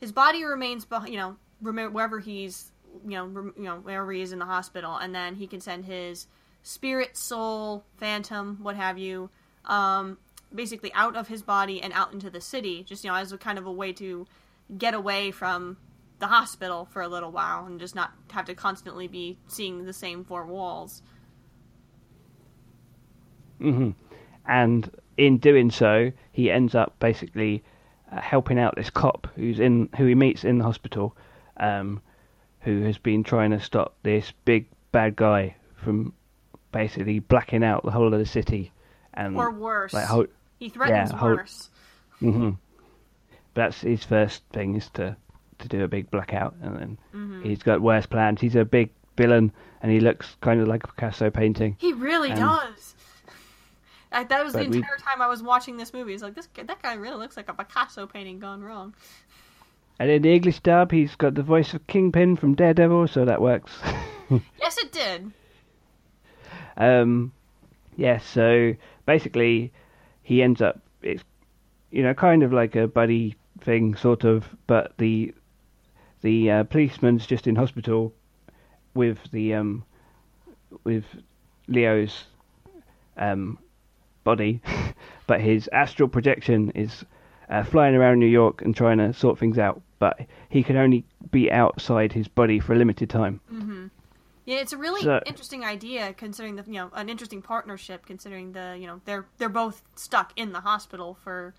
his body remains, you know, wherever he's, you know, you know, wherever he is in the hospital, and then he can send his spirit, soul, phantom, what have you, um, basically out of his body and out into the city, just you know, as a kind of a way to get away from the hospital for a little while and just not have to constantly be seeing the same four walls. hmm And in doing so, he ends up basically uh, helping out this cop who's in who he meets in the hospital, um, who has been trying to stop this big bad guy from basically blacking out the whole of the city. And Or worse. like ho- he threatens yeah, worse. hmm That's his first thing is to to do a big blackout, and then Mm-hmm. he's got worse plans. He's a big villain, and he looks kind of like a Picasso painting. He really Um, does. I, that was the but we- entire time I was watching this movie. It's like this that guy really looks like a Picasso painting gone wrong. And in the English dub, he's got the voice of Kingpin from Daredevil, so that works. Yes, it did. Um, yeah, so basically, he ends up it's you know kind of like a buddy thing, sort of, but the the uh, policeman's just in hospital with the um with Leo's um body, but his astral projection is uh, flying around New York and trying to sort things out, but he can only be outside his body for a limited time. Yeah, it's a really So- interesting idea considering the you know an interesting partnership considering the you know they're they're both stuck in the hospital for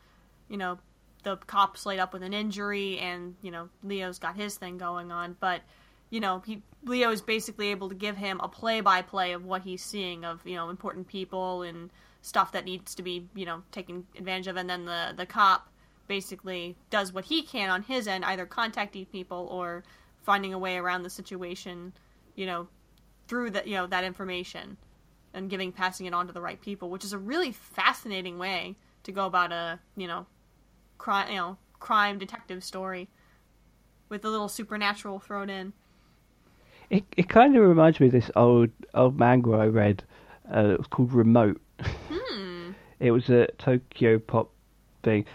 you know the cops laid up with an injury and you know Leo's got his thing going on. But you know he Leo is basically able to give him a play by play of what he's seeing of you know important people and stuff that needs to be you know taken advantage of. And then the the cop basically does what he can on his end either contacting people or finding a way around the situation you know through that you know that information and giving passing it on to the right people which is a really fascinating way to go about a you know crime you know crime detective story with a little supernatural thrown in It it kind of reminds me of this old old manga I read. Uh, it was called Remote. It was a Tokyo Pop thing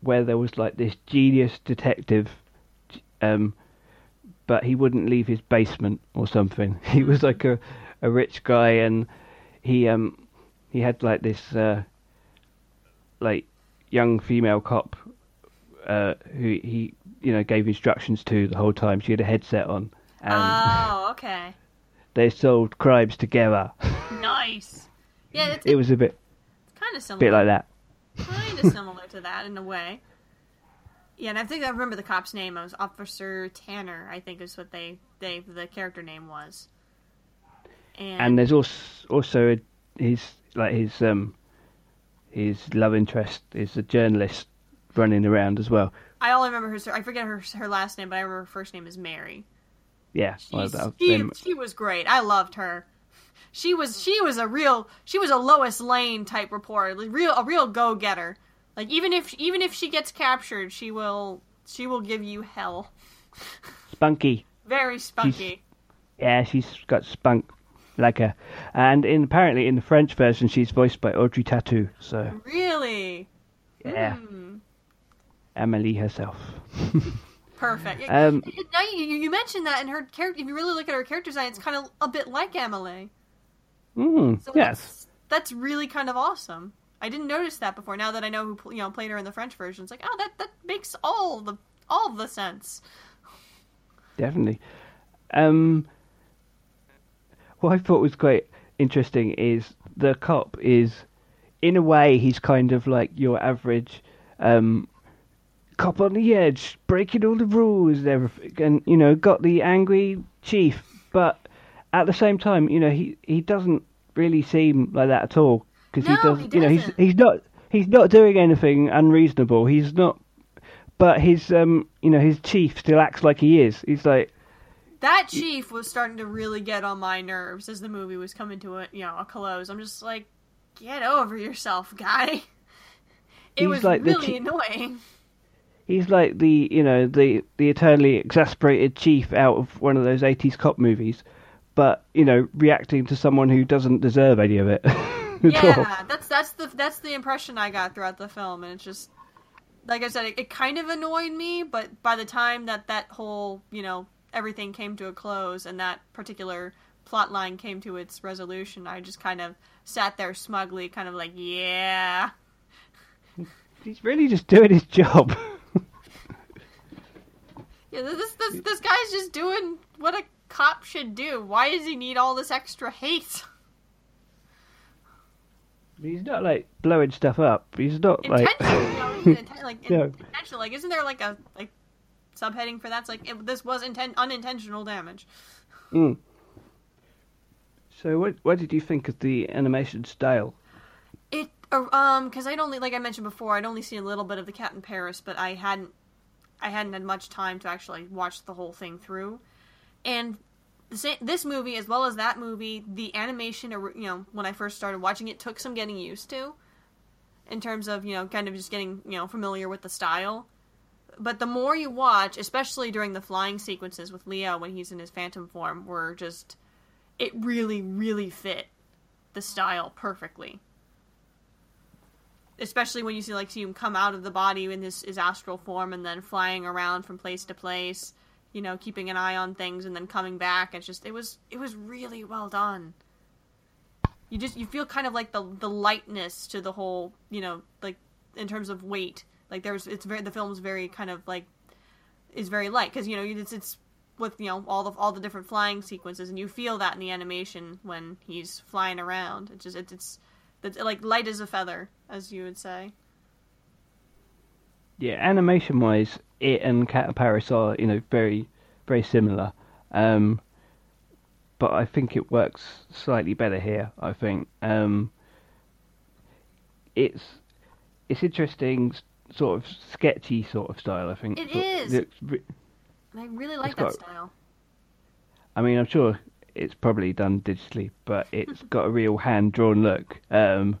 where there was like this genius detective, um, but he wouldn't leave his basement or something. He was like a a rich guy and he um he had like this uh like young female cop uh who he you know gave instructions to the whole time. She had a headset on. And oh okay they solved crimes together. nice yeah it's, it was a bit kind of similar bit like that. kind of similar to that in a way yeah and i think i remember the cop's name it was officer tanner i think is what they they the character name was and, And there's also also a, his like his um his love interest is a journalist running around as well. I only remember her. I forget her her last name, but I remember her first name is Mary. Yeah, well, she, them- she was great. I loved her. She was she was a real she was a Lois Lane type reporter, real a real go getter. Like even if even if she gets captured, she will she will give you hell. spunky. Very spunky. Yeah, she's got spunk like her. And in apparently in the French version, she's voiced by Audrey Tautou. So Really yeah, Hmm. Amélie herself. perfect. Um, now you, you mentioned that in her character. If you really look at her character design, it's kind of a bit like Amélie. Mm, So yes. that's, that's really kind of awesome. I didn't notice that before. Now that I know who you know played her in the French version, it's like, oh, that that makes all the all the sense. definitely. Um, what I thought was quite interesting is the cop is, in a way, he's kind of like your average um, cop on the edge, breaking all the rules and everything, and you know, got the angry chief. But at the same time, you know, he he doesn't really seem like that at all because he No, does. he You know, he's he's not he's not doing anything unreasonable. He's not. But his um, you know, his chief still acts like he is. He's like. That chief was starting to really get on my nerves as the movie was coming to a you know a close. I'm just like, get over yourself, guy. It was like really chi- annoying. He's like the you know the the eternally exasperated chief out of one of those eighties cop movies, but you know reacting to someone who doesn't deserve any of it. Yeah, that's that's the that's the impression I got throughout the film, and it's just like I said, it, it kind of annoyed me. But by the time that that whole you know everything came to a close and that particular plot line came to its resolution, I just kind of sat there smugly, kind of like, yeah, He's really just doing his job. yeah, this this this guy's just doing what a cop should do. Why does he need all this extra hate? He's not like blowing stuff up. He's not like Intentional, you know, isn't it inten- like Yeah. intentional. Like, isn't there like a like subheading for that? It's like it, this was inten- unintentional damage. Mm. So what what did you think of the animation style? It uh, um because I'd only like I mentioned before I'd only seen a little bit of the Cat in Paris, but I hadn't I hadn't had much time to actually watch the whole thing through, and this movie as well as that movie, the animation, you know, when I first started watching it, took some getting used to. In terms of you know, kind of just getting you know familiar with the style. But the more you watch, especially during the flying sequences with Leo when he's in his phantom form, were just it really, really fit the style perfectly. Especially when you see like see him come out of the body in this his astral form and then flying around from place to place, you know, keeping an eye on things and then coming back. It's just it was it was really well done. You just you feel kind of like the the lightness to the whole, you know, like in terms of weight. Like there's it's very the film's very kind of like is very light because you know it's it's with you know all the all the different flying sequences, and you feel that in the animation when he's flying around. It's just it's it's, it's like light as a feather, as you would say. Yeah, animation wise, it and Cat Paris are you know very very similar, um, but I think it works slightly better here. I think um, it's it's interesting, sort of sketchy sort of style. I think It Sort- is. it's- I really like that got- style. I mean, I'm sure it's probably done digitally, but it's got a real hand drawn look. Um,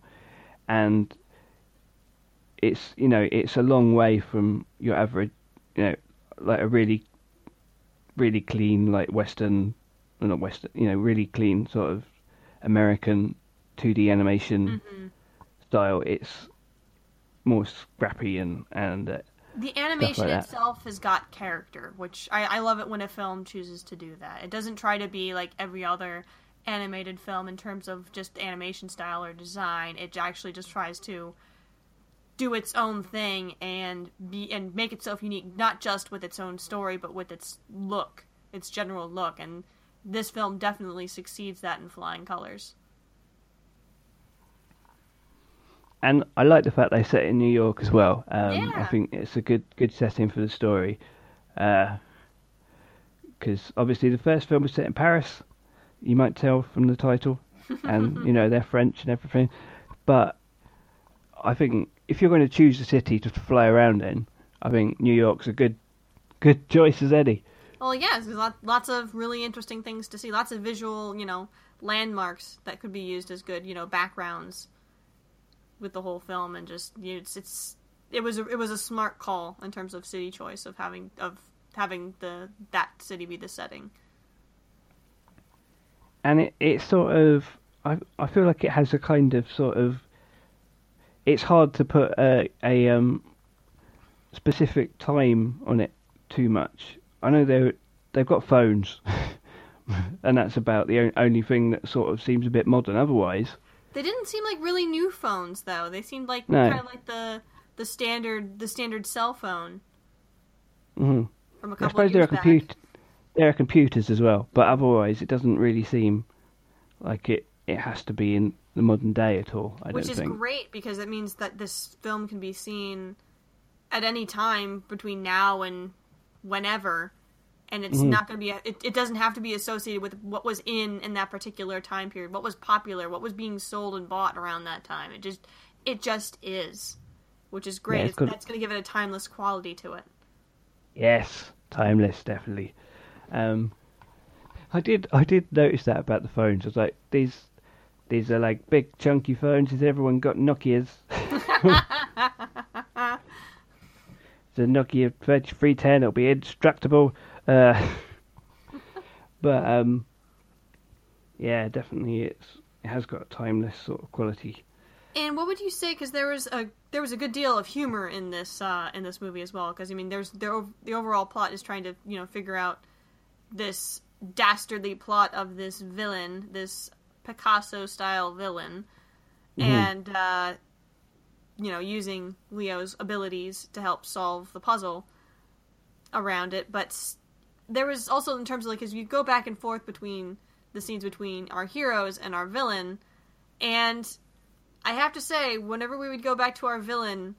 and it's you know it's a long way from your average, you know, like a really, really clean like Western, well, not Western, you know, really clean sort of American 2D animation Mm-hmm. style. It's more scrappy and and uh, The animation that. itself has got character, which I, I love it when a film chooses to do that. It doesn't try to be like every other animated film in terms of just animation style or design. It actually just tries to do its own thing and be and make itself unique, not just with its own story, but with its look, its general look. And this film definitely succeeds that in flying colors. and I like the fact they set it in New York as well. Um, I think it's a good good setting for the story. Because obviously the first film was set in Paris, you might tell from the title, and you know they're French and everything. But I think if you're going to choose a city to fly around in, I think New York's a good good choice as any. Well, yeah, there's lots of really interesting things to see. Lots of visual, you know, landmarks that could be used as good, you know, backgrounds with the whole film, and just you know, it's, it's it was a, it was a smart call in terms of city choice of having of having the that city be the setting. and it it sort of I I feel like it has a kind of sort of it's hard to put a a um specific time on it too much. I know they they've got phones, and that's about the only thing that sort of seems a bit modern. Otherwise, They didn't seem like really new phones though. They seemed like No. kind of like the the standard the standard cell phone mhm. from a I couple suppose of there are back. comput there are computers as well, but otherwise it doesn't really seem like it it has to be in the modern day at all. I which is think. great because it means that this film can be seen at any time between now and whenever and it's Mm-hmm. not going to be it, it doesn't have to be associated with what was in in that particular time period what was popular what was being sold and bought around that time it just it just is which is great it's, good. that's going to give it a timeless quality to it Yes, timeless, definitely. Um, I did, I did notice that about the phones. I was like, these, these are like big chunky phones. Has everyone got Nokia's? the Nokia 3310. It'll be indestructible. Uh, but um, yeah, definitely, it's it has got a timeless sort of quality. And what would you say? Because there was a there was a good deal of humor in this uh, in this movie as well. Because I mean, there's the the overall plot is trying to you know figure out this dastardly plot of this villain, this Picasso style villain, and uh, you know using Leo's abilities to help solve the puzzle around it. But there was also in terms of like as you go back and forth between the scenes between our heroes and our villain, and I have to say, whenever we would go back to our villain,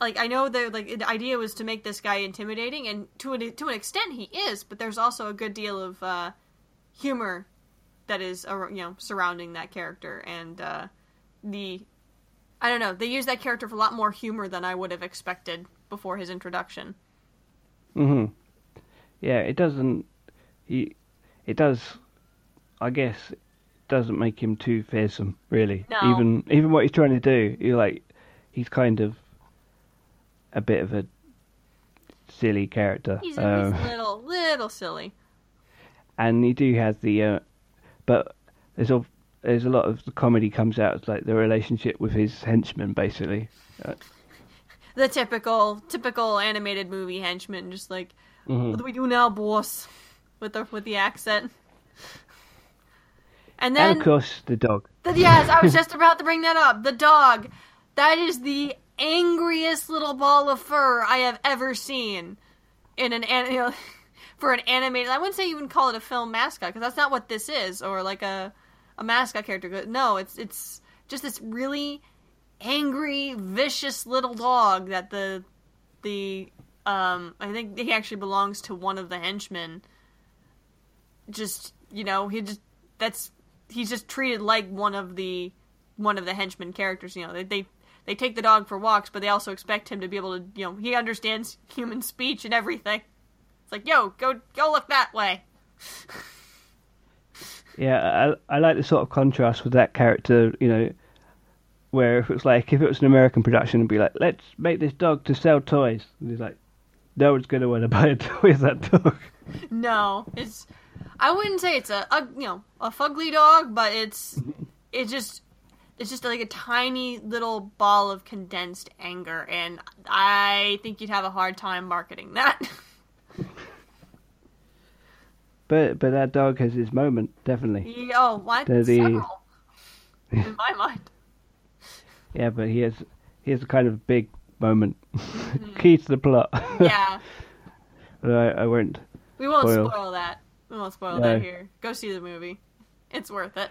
like I know the like the idea was to make this guy intimidating, and to an to an extent he is, but there's also a good deal of uh, humor that is uh, you know surrounding that character, and uh, the I don't know they use that character for a lot more humor than I would have expected before his introduction. hmm Yeah, it doesn't. He, it does. I guess it doesn't make him too fearsome, really. No. Even even what he's trying to do, you like, he's kind of a bit of a silly character. He's, a Um, he's a little, little silly. and he do has the, uh, but there's a there's a lot of the comedy comes out as like the relationship with his henchman, basically. Uh, The typical, typical animated movie henchman, just like, mhm. what do we do now, boss? With the with the accent. And then, and of course the dog. the, yes, I was just about to bring that up. The dog. That is the angriest little ball of fur I have ever seen in an an- you know, for an animated. I wouldn't say you even call it a film mascot because that's not what this is, or like a a mascot character. No, it's it's just this really angry, vicious little dog that the the um I think he actually belongs to one of the henchmen. Just you know, he just that's he's just treated like one of the one of the henchmen characters. You know, they they they take the dog for walks, but they also expect him to be able to you know he understands human speech and everything. It's like, yo, go go look that way. Yeah, I I like the sort of contrast with that character. You know, where if it was like if it was an American production, it'd be like, let's make this dog to sell toys. And he's like, no one's gonna want to buy a toy with that dog. No, it's. I wouldn't say it's a, a you know a fugly dog, but it's it's just it's just like a tiny little ball of condensed anger, and I think you'd have a hard time marketing that. But but that dog has his moment, definitely. Yeah, oh, what? The- Several. In my mind. Yeah, but he has he has a kind of big moment, key to the plot. Yeah, But I, I won't. we won't Spoil. spoil that. We won't spoil No. that here. Go see the movie. It's worth it.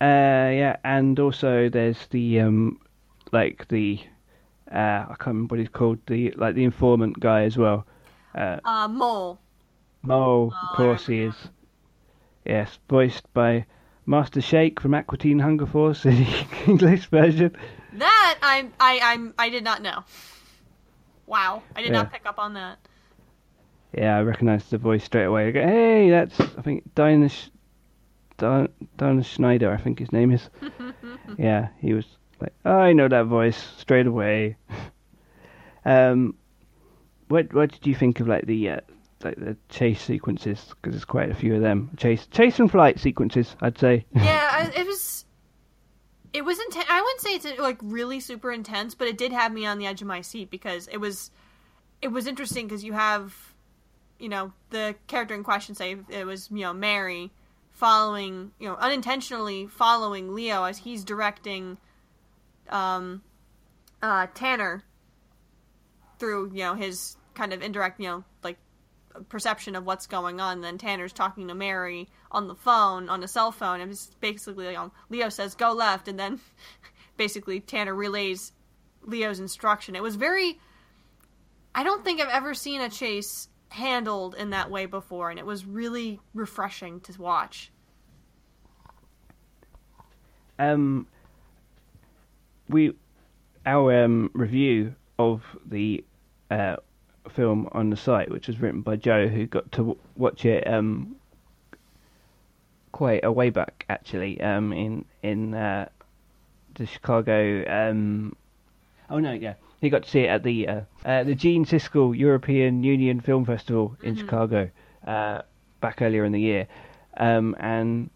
Uh, yeah, and also there's the um, like the uh, I can't remember what he's called. The like the informant guy as well. Uh, Uh, Mole. Oh, of course, he is. Yes, voiced by Master Shake from Aqua Teen Hunger Force in the English version. That I I I'm I did not know. Wow, I did not pick up on that. Yeah, I recognised the voice straight away. I go, hey, that's I think Dana, Din- Snyder, I think his name is. yeah, he was like, I know that voice straight away. um, what what did you think of like the uh, like the chase sequences? Because there's quite a few of them. Chase chase and flight sequences, I'd say. yeah, I, it was. It was intense. I wouldn't say it's like really super intense, but it did have me on the edge of my seat because it was, it was interesting because you have, you know, the character in question say it was you know Mary following you know unintentionally following Leo as he's directing, um, uh Tanner through you know his kind of indirect you know like perception of what's going on. Then Tanner's talking to Mary on the phone, on a cell phone, and it's basically, Leo says, go left, and then basically Tanner relays Leo's instruction. It was very. I don't think I've ever seen a chase handled in that way before, and it was really refreshing to watch. Um, we our um, review of the uh, film on the site, which was written by Joe, who got to w- watch it um, quite a way back actually um, in in uh, the Chicago. Um, oh no, yeah, he got to see it at the uh, uh, the Gene Siskel European Union Film Festival in Chicago uh, back earlier in the year, um, and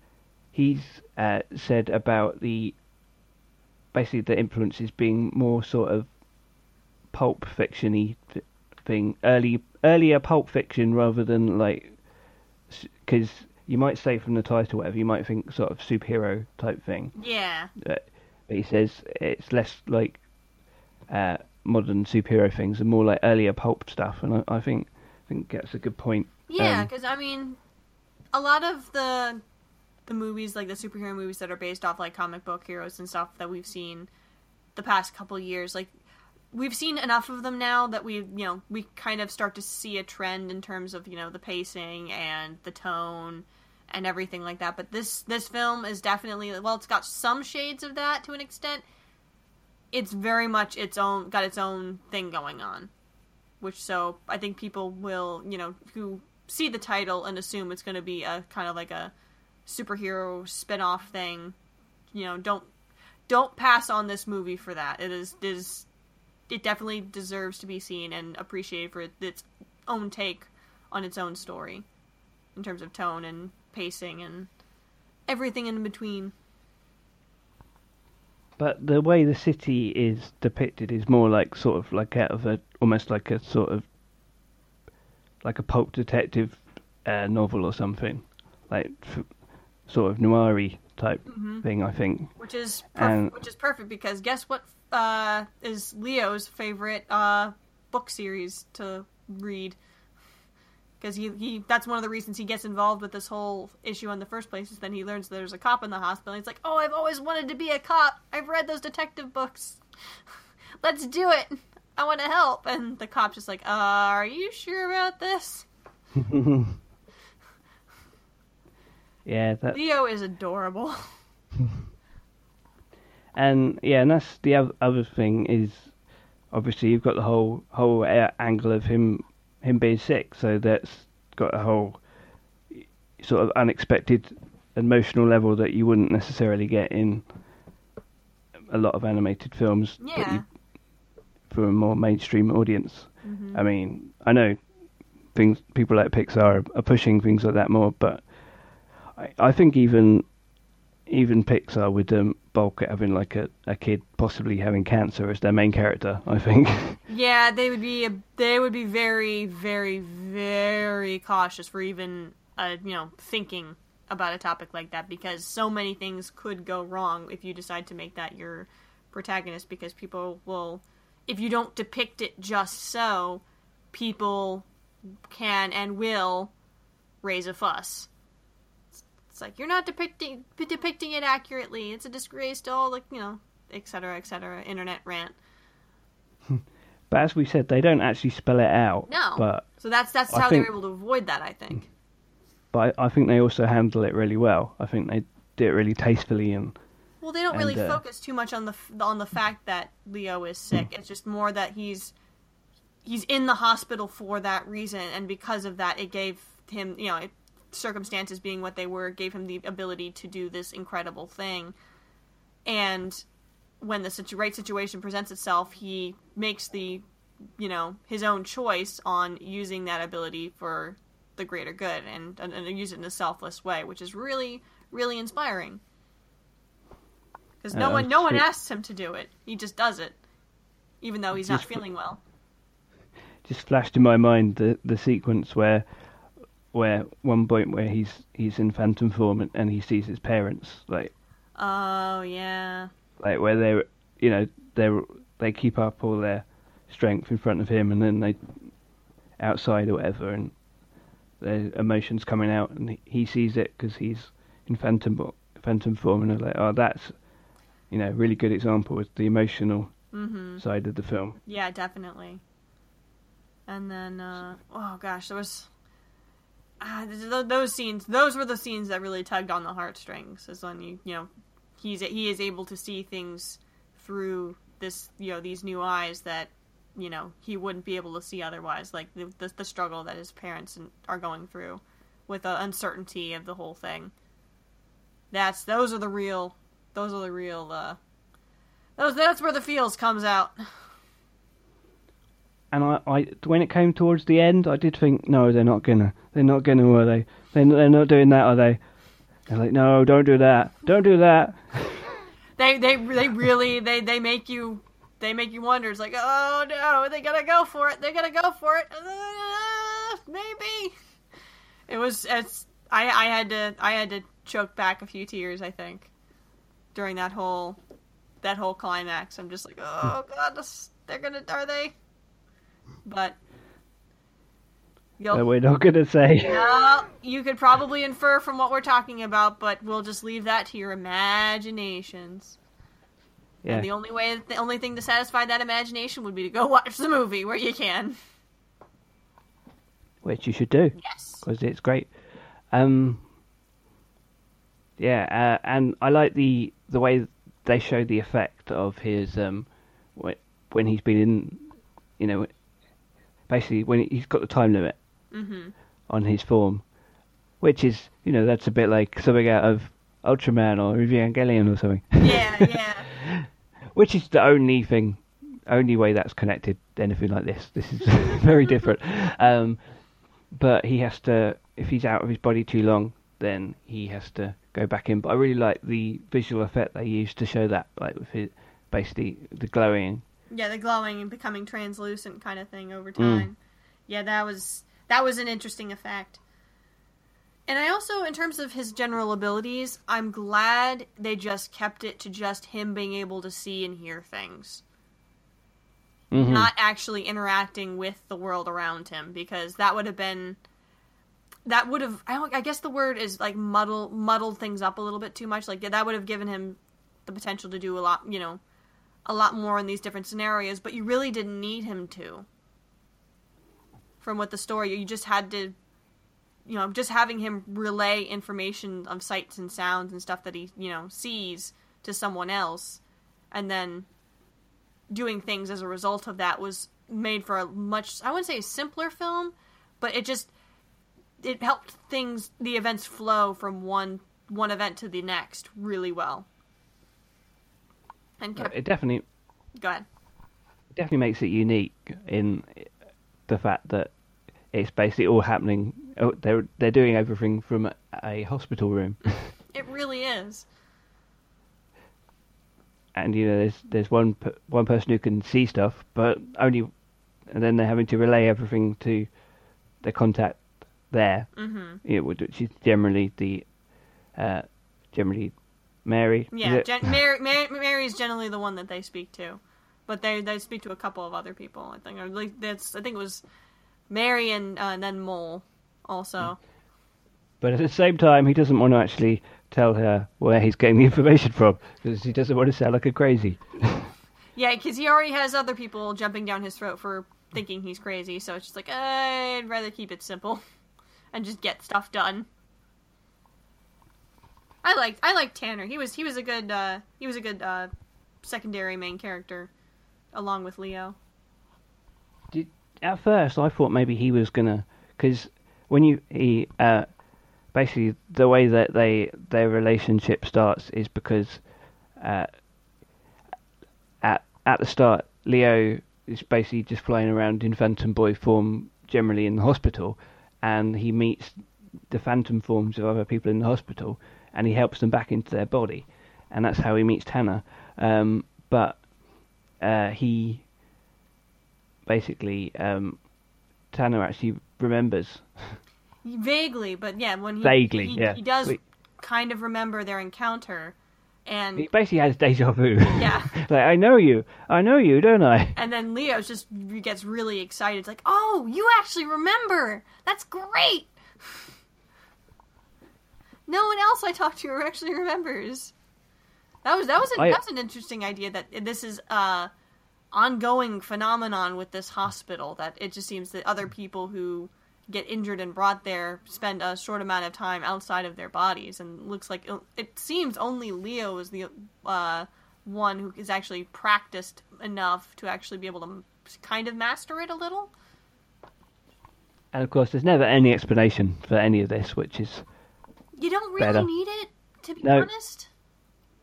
he's uh, said about the basically the influences being more sort of pulp fictiony thing, early earlier pulp fiction rather than like because you might say from the title whatever you might think sort of superhero type thing, Yeah. but he says it's less like uh, modern superhero things and more like earlier pulp stuff, and I, I think I think that's a good point. Yeah, Um, because I mean, a lot of the the movies, like the superhero movies that are based off like comic book heroes and stuff that we've seen the past couple years, like we've seen enough of them now that we, you know, we kind of start to see a trend in terms of you know the pacing and the tone and everything like that. But this this film is definitely well, it's got some shades of that to an extent. It's very much its own got its own thing going on which so I think people will, you know, who see the title and assume it's going to be a kind of like a superhero spin-off thing. You know, don't don't pass on this movie for that. It is is it definitely deserves to be seen and appreciated for its own take on its own story in terms of tone and pacing and everything in between. But the way the city is depicted is more like sort of like out of a almost like a sort of like a pulp detective uh, novel or something, like f- sort of noiry type thing. I think. which is perf- And- which is perfect because guess what uh, is Leo's favorite uh, book series to read. Because he, he that's one of the reasons he gets involved with this whole issue in the first place is then he learns there's a cop in the hospital he's like oh I've always wanted to be a cop. I've read those detective books. Let's do it. I want to help. And the cop's just like uh, are you sure about this? Yeah, that Leo is adorable and yeah, and that's the other thing is obviously you've got the whole whole angle of him him being sick, so that's got a whole sort of unexpected emotional level that you wouldn't necessarily get in a lot of animated films yeah you, for a more mainstream audience. Mm-hmm. I mean, I know things people like Pixar are, are pushing things like that more, but I, I think even even Pixar with um, Bulk having like a, a kid possibly having cancer as their main character, I think. Yeah, they would be they would be very very very cautious for even uh, you know thinking about a topic like that because so many things could go wrong if you decide to make that your protagonist because people will if you don't depict it just so people can and will raise a fuss. It's like you're not depicting depicting it accurately. It's a disgrace to all the you know, et cetera, et cetera. Internet rant. but as we said, they don't actually spell it out. No. But So that's that's I how think- they're able to avoid that. I think. but I, I think they also handle it really well. I think they do it really tastefully and Well, they don't really uh, focus too much on the on the fact that Leo is sick. It's just more that he's he's in the hospital for that reason, and because of that, it gave him you know it, circumstances being what they were gave him the ability to do this incredible thing. And when the situ- right situation presents itself, he makes the you know his own choice on using that ability for the greater good and, and, and use it in a selfless way, which is really really inspiring. Because no Uh, one no one asks him to do it; he just does it, even though he's not feeling well. just flashed in my mind the the sequence where where one point where he's he's in phantom form and, and he sees his parents like Oh yeah, like where they're you know they they keep up all their strength in front of him and then they outside or whatever and their emotions coming out and he, he sees it because he's in phantom phantom form and they're like oh that's you know really good example with the emotional mm-hmm. side of the film yeah, definitely. And then, uh, oh gosh, there was ah, th- th- those scenes. Those were the scenes that really tugged on the heartstrings. Is when you you know he's he is able to see things through this you know these new eyes that you know he wouldn't be able to see otherwise. Like the the, the struggle that his parents are going through with the uncertainty of the whole thing. That's those are the real. Those are the real. uh those, that's where the feels comes out. And I, I when it came towards the end I did think no they're not gonna they're not gonna are they they're, they're not doing that are they they're like no don't do that don't do that They they they really they they make you they make you wonder. It's like oh no, they gotta go for it. They're gonna go for it. Uh, maybe. It was it's I I had to I had to choke back a few tears. I think during that whole that whole climax. I'm just like oh god, this, they're gonna are they? But you'll we're not gonna say well, you could probably infer from what we're talking about, but we'll just leave that to your imaginations. yeah And the only way, the only thing to satisfy that imagination would be to go watch the movie where you can. which you should do Yes. because it's great um yeah uh, and I like the the way they show the effect of his um wh- when he's been in you know basically when he's got the time limit Mm-hmm. on his form, which is you know that's a bit like something out of Ultraman or Evangelion or something. Yeah, yeah. which is the only thing, only way that's connected to anything like this. This is very different. Um, but he has to, if he's out of his body too long, then he has to go back in. But I really like the visual effect they used to show that, like with his, basically the glowing. Yeah, the glowing and becoming translucent kind of thing Mm. over time. Yeah, that was that was an interesting effect. And I also, in terms of his general abilities, I'm glad they just kept it to just him being able to see and hear things, Mhm. not actually interacting with the world around him, because that would have been that would have I, don't, I guess the word is like muddle muddled things up a little bit too much. Like that would have given him the potential to do a lot, you know, a lot more in these different scenarios, but you really didn't need him to. From what the story, you just had to, you know, just having him relay information of sights and sounds and stuff that he, you know, sees to someone else, and then doing things as a result of that was made for a much, I wouldn't say a simpler film, but it just, it helped things, the events flow from one one event to the next really well. And kept, It definitely go ahead. definitely makes it unique in the fact that it's basically all happening. oh, They're they're doing everything from a, a hospital room, It really is. and you know there's there's one one person who can see stuff, but only, and then they're having to relay everything to the contact there, Mm-hmm. you know, which is generally the uh, generally Mary. Yeah? Gen- Mary, Mary, is generally the one that they speak to, but they they speak to a couple of other people. I think, or like that's I think it was Mary and, uh, and then Mole also. But at the same time, he doesn't want to actually tell her where he's getting the information from because he doesn't want to sound like a crazy. Yeah, because he already has other people jumping down his throat for thinking he's crazy. So it's just like I'd rather keep it simple and just get stuff done. I liked I liked Tanner. He was he was a good uh, he was a good uh, secondary main character along with Leo. Did, at first, I thought maybe he was gonna because when you he uh, basically the way that they their relationship starts is because uh, at at the start Leo is basically just flying around in phantom boy form generally in the hospital, and he meets the phantom forms of other people in the hospital, and he helps them back into their body, and that's how he meets Tanner. Um, but uh, he basically um, Tanner actually remembers. Vaguely, but yeah, when he Vaguely, he, yeah. he does Wait. kind of remember their encounter, and He basically has deja vu. Yeah. like I know you, I know you, don't I? and then Leo's just gets really excited. It's like, oh, you actually remember? That's great. No one else I talked to actually remembers. That was that was a, I- that's an interesting idea. That this is a ongoing phenomenon with this hospital. That it just seems that other people who get injured and brought there spend a short amount of time outside of their bodies, and looks like it seems only Leo is the uh, one who is actually practiced enough to actually be able to kind of master it a little. And of course, there's never any explanation for any of this, which is You don't really Better. need it, to be No. honest.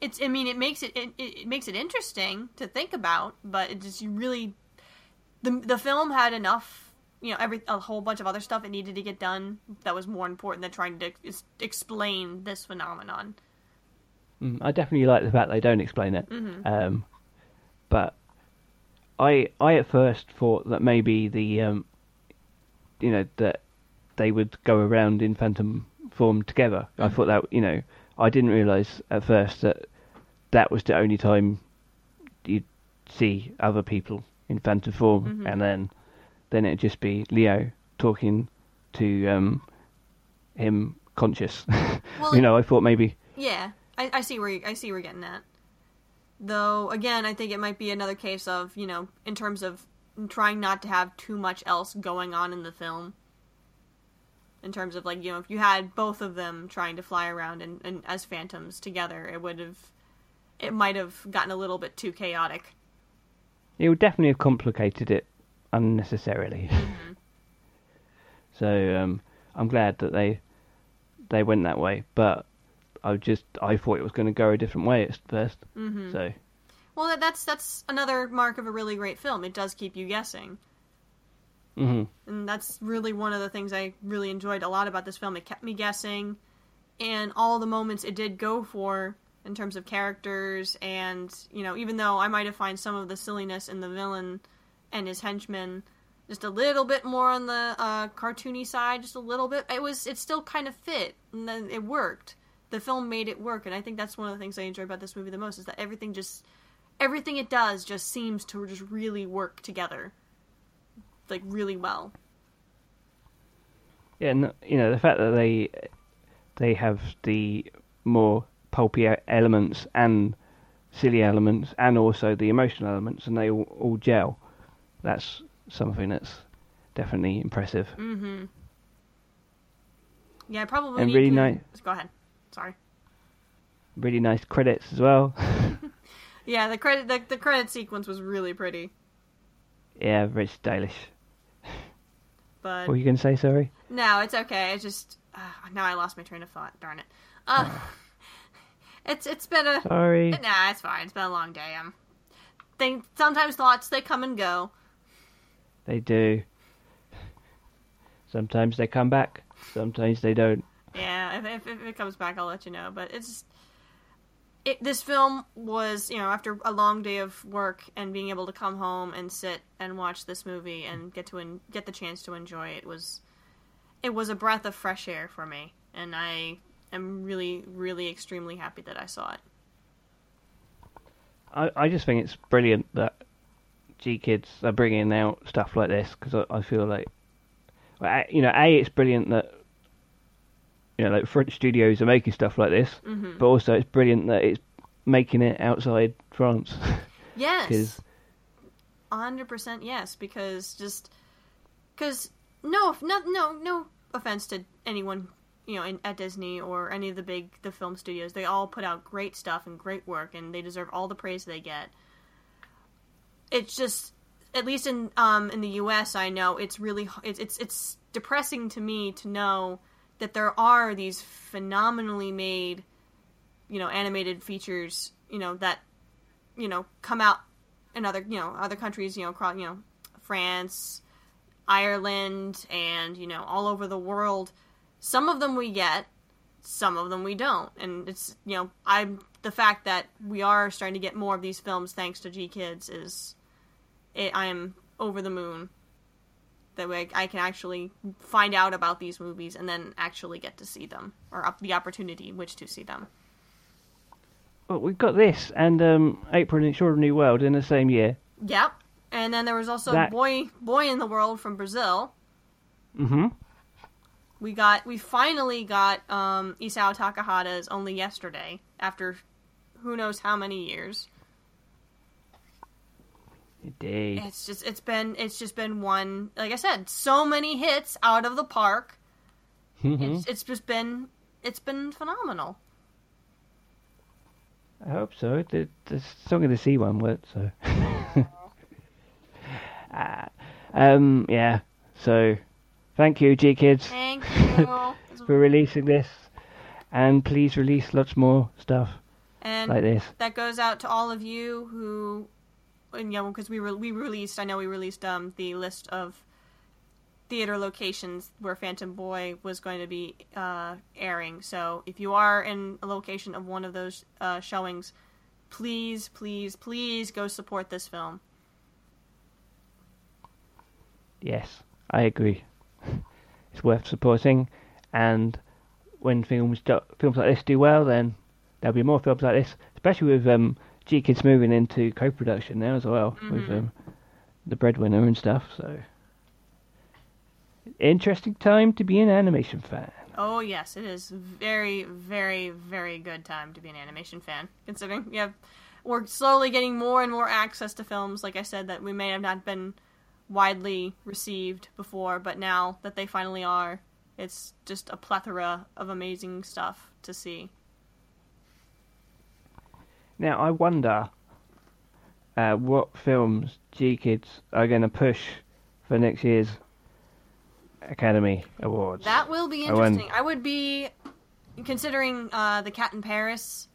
It's. I mean, it makes it, it. It makes it interesting to think about, but it just you really. The the film had enough, you know, every a whole bunch of other stuff it needed to get done that was more important than trying to ex- explain this phenomenon. Mm, I definitely like the fact they don't explain it. Mm-hmm. Um, but I I at first thought that maybe the um, you know that they would go around in phantom form together. I thought that you know I didn't realise at first that that was the only time you'd see other people in phantom form, Mhm. and then then it'd just be Leo talking to um, him conscious. Well, you know, I thought maybe Yeah, I, I see where you, I see where you're getting at. Though again, I think it might be another case of you know, in terms of trying not to have too much else going on in the film. In terms of like you know, if you had both of them trying to fly around and, and as phantoms together, it would have, it might have gotten a little bit too chaotic. It would definitely have complicated it unnecessarily. so um, I'm glad that they they went that way. But I just I thought it was going to go a different way at 1st Mhm. So Well, that's that's another mark of a really great film. It does keep you guessing. Hmm and that's really one of the things I really enjoyed a lot about this film. It kept me guessing, and all the moments it did go for in terms of characters, and you know, even though I might have found some of the silliness in the villain and his henchmen just a little bit more on the uh, cartoony side, just a little bit, it was it still kind of fit, and then it worked. The film made it work, and I think that's one of the things I enjoy about this movie the most is that everything just everything it does just seems to just really work together, like really well. yeah, and you know the fact that they they have the more pulpy elements and silly elements and also the emotional elements, and they all, all gel. That's something that's definitely impressive. Mm-hmm. Yeah, probably And need really to... nice- Go ahead. Sorry. Really nice credits as well. Yeah, the credit the, the credit sequence was really pretty, yeah, very stylish. But What were you going to say? Sorry. no, it's okay. I just uh, now I lost my train of thought. Darn it. Uh, it's it's been a Sorry. nah. It's fine. It's been a long day. Um, think sometimes thoughts they come and go. They do. Sometimes they come back. Sometimes they don't. Yeah, if, if, if it comes back, I'll let you know. But it's it. This film was, you know, after a long day of work and being able to come home and sit and watch this movie and get to en- get the chance to enjoy it was, it was a breath of fresh air for me, and I am really, really extremely happy that I saw it. I, I just think it's brilliant that GKIDS are bringing out stuff like this because I, I feel like, you know, a it's brilliant that you know like French studios are making stuff like this, Mm-hmm. but also it's brilliant that it's making it outside France. Yes. hundred percent yes because just because no no no no offense to anyone you know in, at Disney or any of the big the film studios they all put out great stuff and great work and they deserve all the praise they get it's just at least in um in the US I know it's really it's it's it's depressing to me to know that there are these phenomenally made you know animated features you know that you know come out in other you know other countries you know across you know France, Ireland, and you know all over the world. Some of them we get, some of them we don't, and it's you know I'm the fact that we are starting to get more of these films thanks to GKIDS is, it, I am over the moon. That way I can actually find out about these movies and then actually get to see them or up the opportunity in which to see them. well, we've got this and um, April in Extraordinary World in the same year. Yep. And then there was also That- Boy Boy in the World from Brazil. hmm We got we finally got um Isao Takahata's only yesterday after who knows how many years. It's just it's been it's just been one like I said, so many hits out of the park. Mhm. It's it's just been it's been phenomenal. I hope so. The, the song of the sea one worked, so. Ah, um, yeah. So, thank you, GKIDS, Thank you. for releasing this, and please release lots more stuff and like this. that goes out to all of you who, and, know, because we re- we released. I know we released um the list of theater locations where Phantom Boy was going to be uh, airing. So if you are in a location of one of those uh, showings, please, please, please go support this film. Yes, I agree. It's worth supporting, and when films do, films like this do well, then there'll be more films like this, especially with um, GKIDS moving into co-production now as well with Mhm. um, the Breadwinner and stuff. So, interesting time to be an animation fan. Oh yes, it is very, very, very good time to be an animation fan. Considering we have, we're slowly getting more and more access to films. Like I said, that we may have not been widely received before, but now that they finally are, it's just a plethora of amazing stuff to see. Now, I wonder uh, what films GKIDS are going to push for next year's Academy Awards. That will be I interesting. I would be considering uh, the Cat in Paris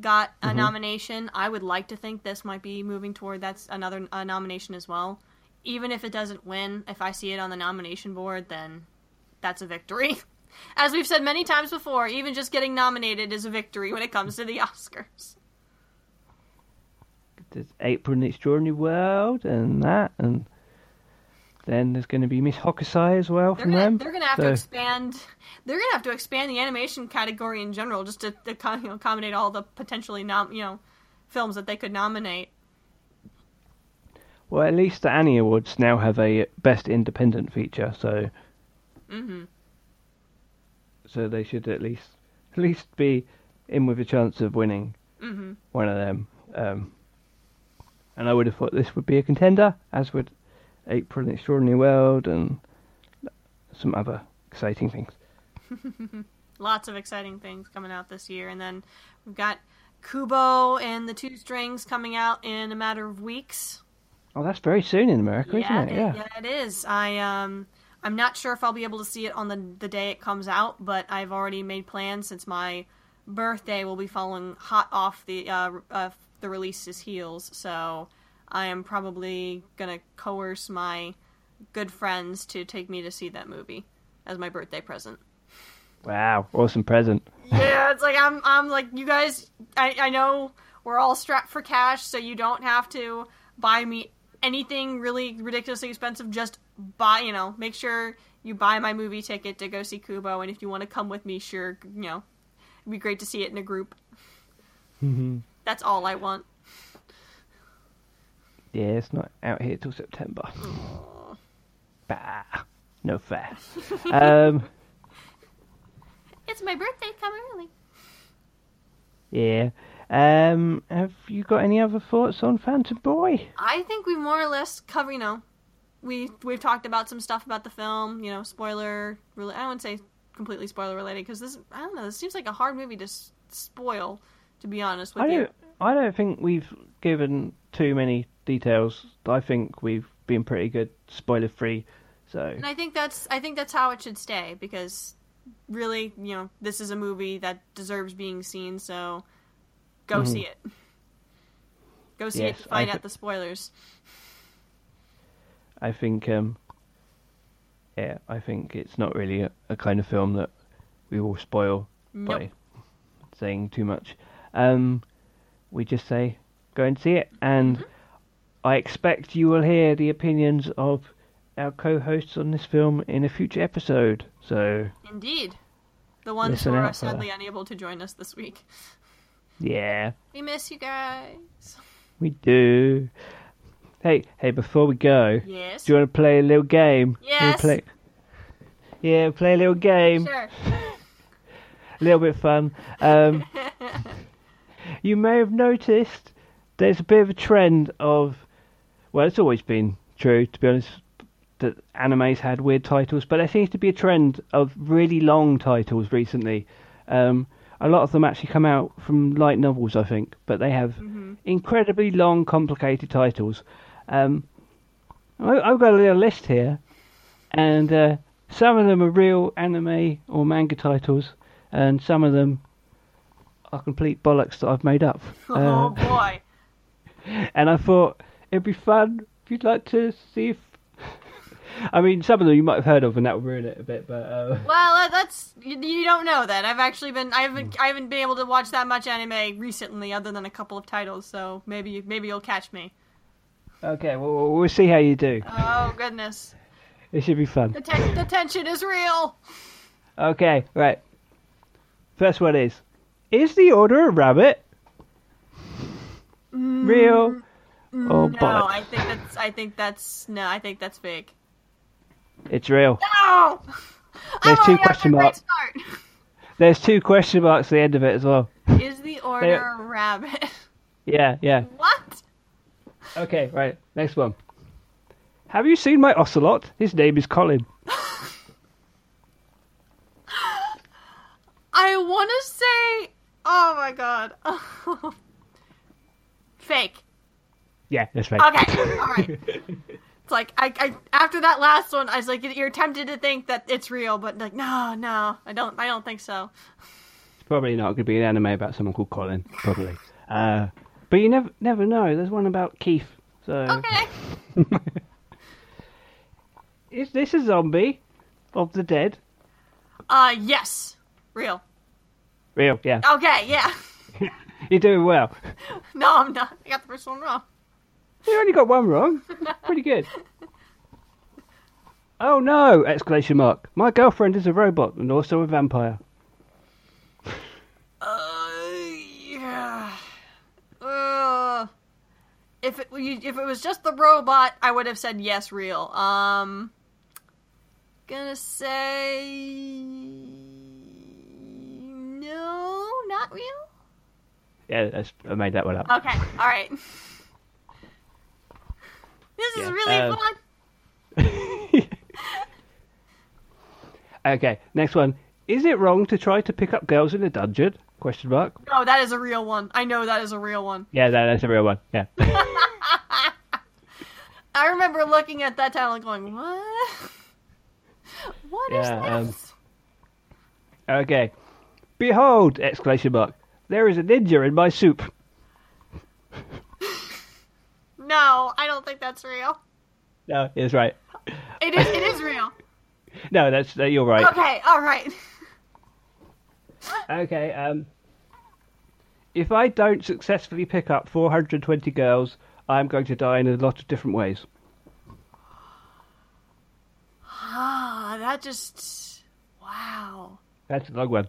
got a Mm-hmm. nomination. I would like to think this might be moving toward that's another uh, nomination as well. Even if it doesn't win, if I see it on the nomination board, then that's a victory. As we've said many times before, even just getting nominated is a victory when it comes to the Oscars. There's April in the Extraordinary World and that, and then there's going to be Miss Hokusai as well They're from gonna, them. they're gonna have to expand. They're gonna have to expand the animation category in general, just to, to you know, accommodate all the potentially nom- you know films that they could nominate. Well, at least the Annie Awards now have a Best Independent Feature, so hmm so they should at least at least be in with a chance of winning hmm one of them. Um, and I would have thought this would be a contender, as would April in Extraordinary World and some other exciting things. Lots of exciting things coming out this year, and then we've got Kubo and the Two Strings coming out in a matter of weeks. Oh, that's very soon in America, yeah, isn't it? it- Yeah. yeah, it is. I um, I'm not sure if I'll be able to see it on the the day it comes out, but I've already made plans since my birthday will be following hot off the uh, uh the release's heels. So I am probably gonna coerce my good friends to take me to see that movie as my birthday present. Wow, awesome present. Yeah, it's like I'm I'm like you guys I, I know we're all strapped for cash, so you don't have to buy me anything really ridiculously expensive. Just buy you know, make sure you buy my movie ticket to go see Kubo and if you want to come with me, sure, you know. It'd be great to see it in a group. Mm-hmm. That's all I want. Yeah, it's not out here till September. Bah, no fair. um, It's my birthday, come early. yeah. Um, have you got any other thoughts on Phantom Boy? I think we more or less cover. You know, we we've talked about some stuff about the film. You know, spoiler. Really, I wouldn't say completely spoiler related because this. I don't know. This seems like a hard movie to s- spoil. To be honest with I you. don't. I don't think we've given too many details. I think we've been pretty good, spoiler free. So And I think that's I think that's how it should stay because really, you know, this is a movie that deserves being seen. So go see it. Go see Mm-hmm. Yes, it to find I out the spoilers. I think, um, yeah, I think it's not really a, a kind of film that we will spoil Nope. by saying too much. Um, we just say go and see it, and Mm-hmm. I expect you will hear the opinions of our co-hosts on this film in a future episode. So Indeed. The ones who are sadly that. unable to join us this week. yeah, We miss you guys. we do. Hey, hey, before we go, Yes. do you want to play a little game? Yes. Play... Yeah, play a little game. Sure. a little bit fun. Um, you may have noticed there's a bit of a trend of, well, it's always been true, to be honest, that animes had weird titles, but there seems to be a trend of really long titles recently. Um, a lot of them actually come out from light novels, I think, but they have incredibly long, complicated titles. Um, I, I've got a little list here, and uh, some of them are real anime or manga titles, and some of them are complete bollocks that I've made up. oh Uh, boy. and I thought it'd be fun if you'd like to see if. I mean, some of them you might have heard of, and that would ruin it a bit. But uh, Well, that's you, you don't know that. I've actually been I haven't I haven't been able to watch that much anime recently, other than a couple of titles. So maybe maybe you'll catch me. okay, well, we'll see how you do. Oh goodness, It should be fun. the, ten- the tension is real. Okay, right. First one is: Is the order a rabbit mm, real or No, bollocks? I think that's I think that's no, I think that's fake. It's real. No. There's two already off to a question marks. There's two question marks at the end of it as well. Is the order a rabbit? Yeah, yeah. what? Okay, right. Next one. Have you seen my ocelot? His name is Colin. I want to say, oh my god, fake. Yeah, that's fake. Okay, all right. It's like I, I after that last one, I was like, you're tempted to think that it's real, but like, no, no, I don't, I don't think so. It's probably not going to be an anime about someone called Colin. Probably. Uh, but you never never know. There's one about Keith. So Okay. is this a zombie of the dead? Uh, yes, real. Real, yeah. Okay, yeah. You're doing well. No, I'm not. I got the first one wrong. You only got one wrong. Pretty good. Oh no! Exclamation mark. My girlfriend is a robot and also a vampire. Uh, yeah. Uh, if it if it was just the robot, I would have said yes, real. Um, gonna say no, not real. Yeah, I made that one up. Okay, all right. This is really um, fun. okay, next one. Is it wrong to try to pick up girls in a dungeon? Question mark. No, that is a real one. I know that is a real one. Yeah, that, that's a real one. Yeah. I remember looking at that title and going, "What? What is Yeah, um, this?" okay. Behold! Exclamation mark. There is a ninja in my soup. No, I don't think that's real. No, it's right. It is. It is real. No, that's uh, you're right. Okay. All right. Okay, um, if I don't successfully pick up 420 girls, I'm going to die in a lot of different ways. Ah, that just. Wow. That's a long one.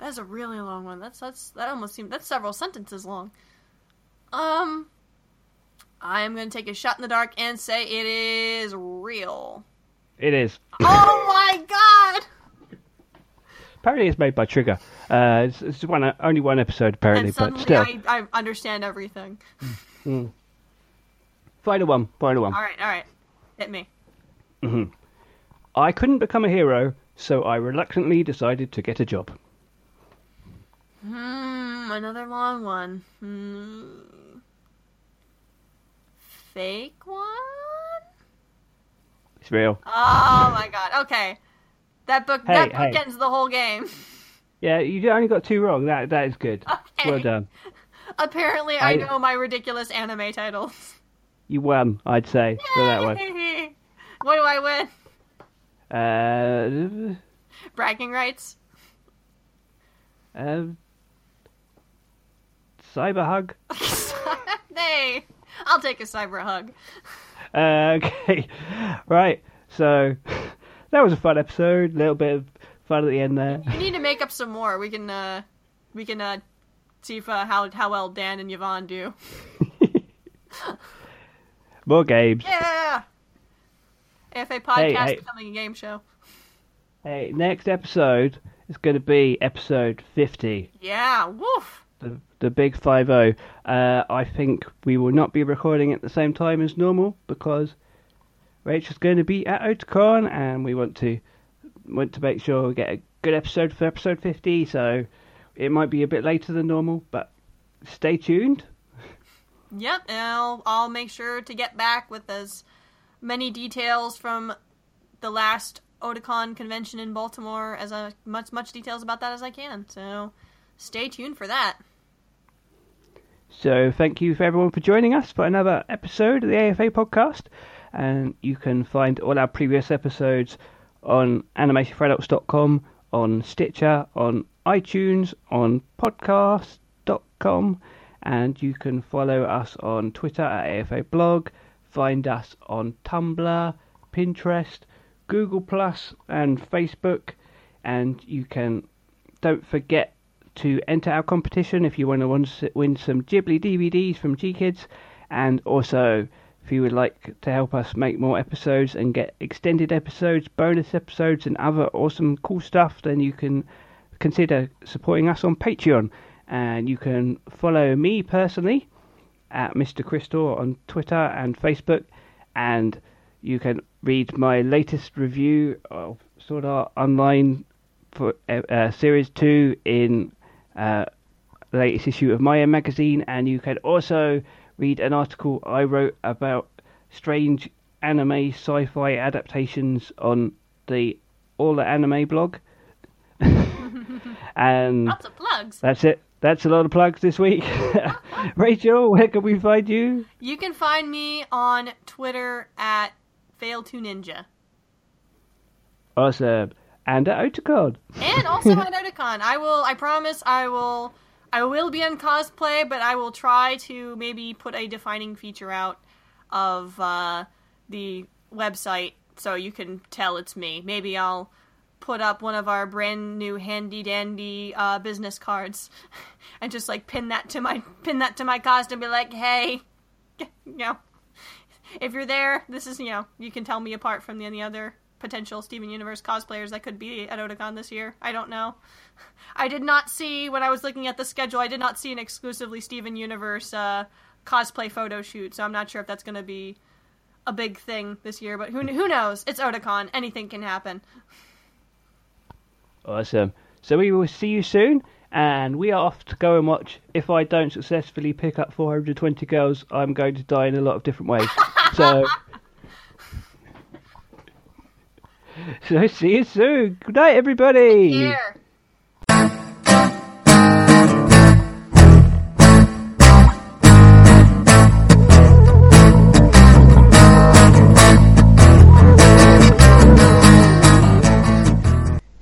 That's a really long one. That's that's that almost seems that's several sentences long. Um, I am gonna take a shot in the dark and say it is real. It is. Oh my god! Apparently, it's made by Trigger. Uh, it's, it's one, only one episode, apparently, but still. I, I understand everything. Final one. Final one. All right, all right, hit me. I couldn't become a hero, so I reluctantly decided to get a job. Hmm, another long one. Hmm. Fake one? It's real. Oh my god. Okay. That book Hey, that book hey. ends the whole game. Yeah, you only got two wrong. That that is good. Okay. Well done. Apparently I, I- know my ridiculous anime titles. You won, I'd say, for that one. what do I win? Uh, Bragging rights? um, cyber hug. hey. I'll take a cyber hug. Uh, okay, right. So that was a fun episode. A little bit of fun at the end there. We need to make up some more. We can uh we can uh see if uh, how how well Dan and Yvonne do. More games. Yeah. AFA podcast Hey, hey. becoming a game show. Hey, next episode is going to be episode fifty. Yeah, woof. The the big five zero. Uh, I think we will not be recording at the same time as normal because Rachael's going to be at Otakon, and we want to want to make sure we get a good episode for episode fifty. So it might be a bit later than normal, but stay tuned. Yep, and I'll, I'll make sure to get back with as many details from the last Otakon convention in Baltimore as uh, much much details about that as I can. So stay tuned for that. So thank you for everyone for joining us for another episode of the AFA podcast. And you can find all our previous episodes on animationforadults.com, on Stitcher, on iTunes, on podcast.com, and you can follow us on Twitter at AFA blog, find us on Tumblr, Pinterest, Google Plus, and Facebook, and you can don't forget to enter our competition if you want to win some Ghibli DVDs from GKIDS, and also if you would like to help us make more episodes and get extended episodes, bonus episodes, and other awesome cool stuff, then you can consider supporting us on Patreon. And you can follow me personally at Mr. Crystal on Twitter and Facebook, and you can read my latest review of Sword Art Online for uh, uh, Series 2 in uh, latest issue of Maya magazine, and you can also read an article I wrote about strange anime sci-fi adaptations on the All the Anime blog. and Lots of plugs. that's it. That's a lot of plugs this week. Rachael, where can we find you? You can find me on Twitter at fail2ninja. Awesome. And at Otakon. and also on Otakon. I will. I promise. I will. I will be on cosplay, but I will try to maybe put a defining feature out of uh, the website so you can tell it's me. Maybe I'll put up one of our brand new handy dandy uh, business cards and just like pin that to my pin that to my costume and be like, hey, you know, if you're there, this is you know you can tell me apart from the, any other potential Steven Universe cosplayers that could be at Otakon this year. I don't know. I did not see when I was looking at the schedule. I did not see an exclusively Steven Universe uh, cosplay photo shoot, so I'm not sure if that's going to be a big thing this year. But who who knows? It's Otakon. Anything can happen. Awesome. So we will see you soon, and we are off to go and watch. If I don't successfully pick up 420 girls, I'm going to die in a lot of different ways. so, so see you soon. Good night, everybody.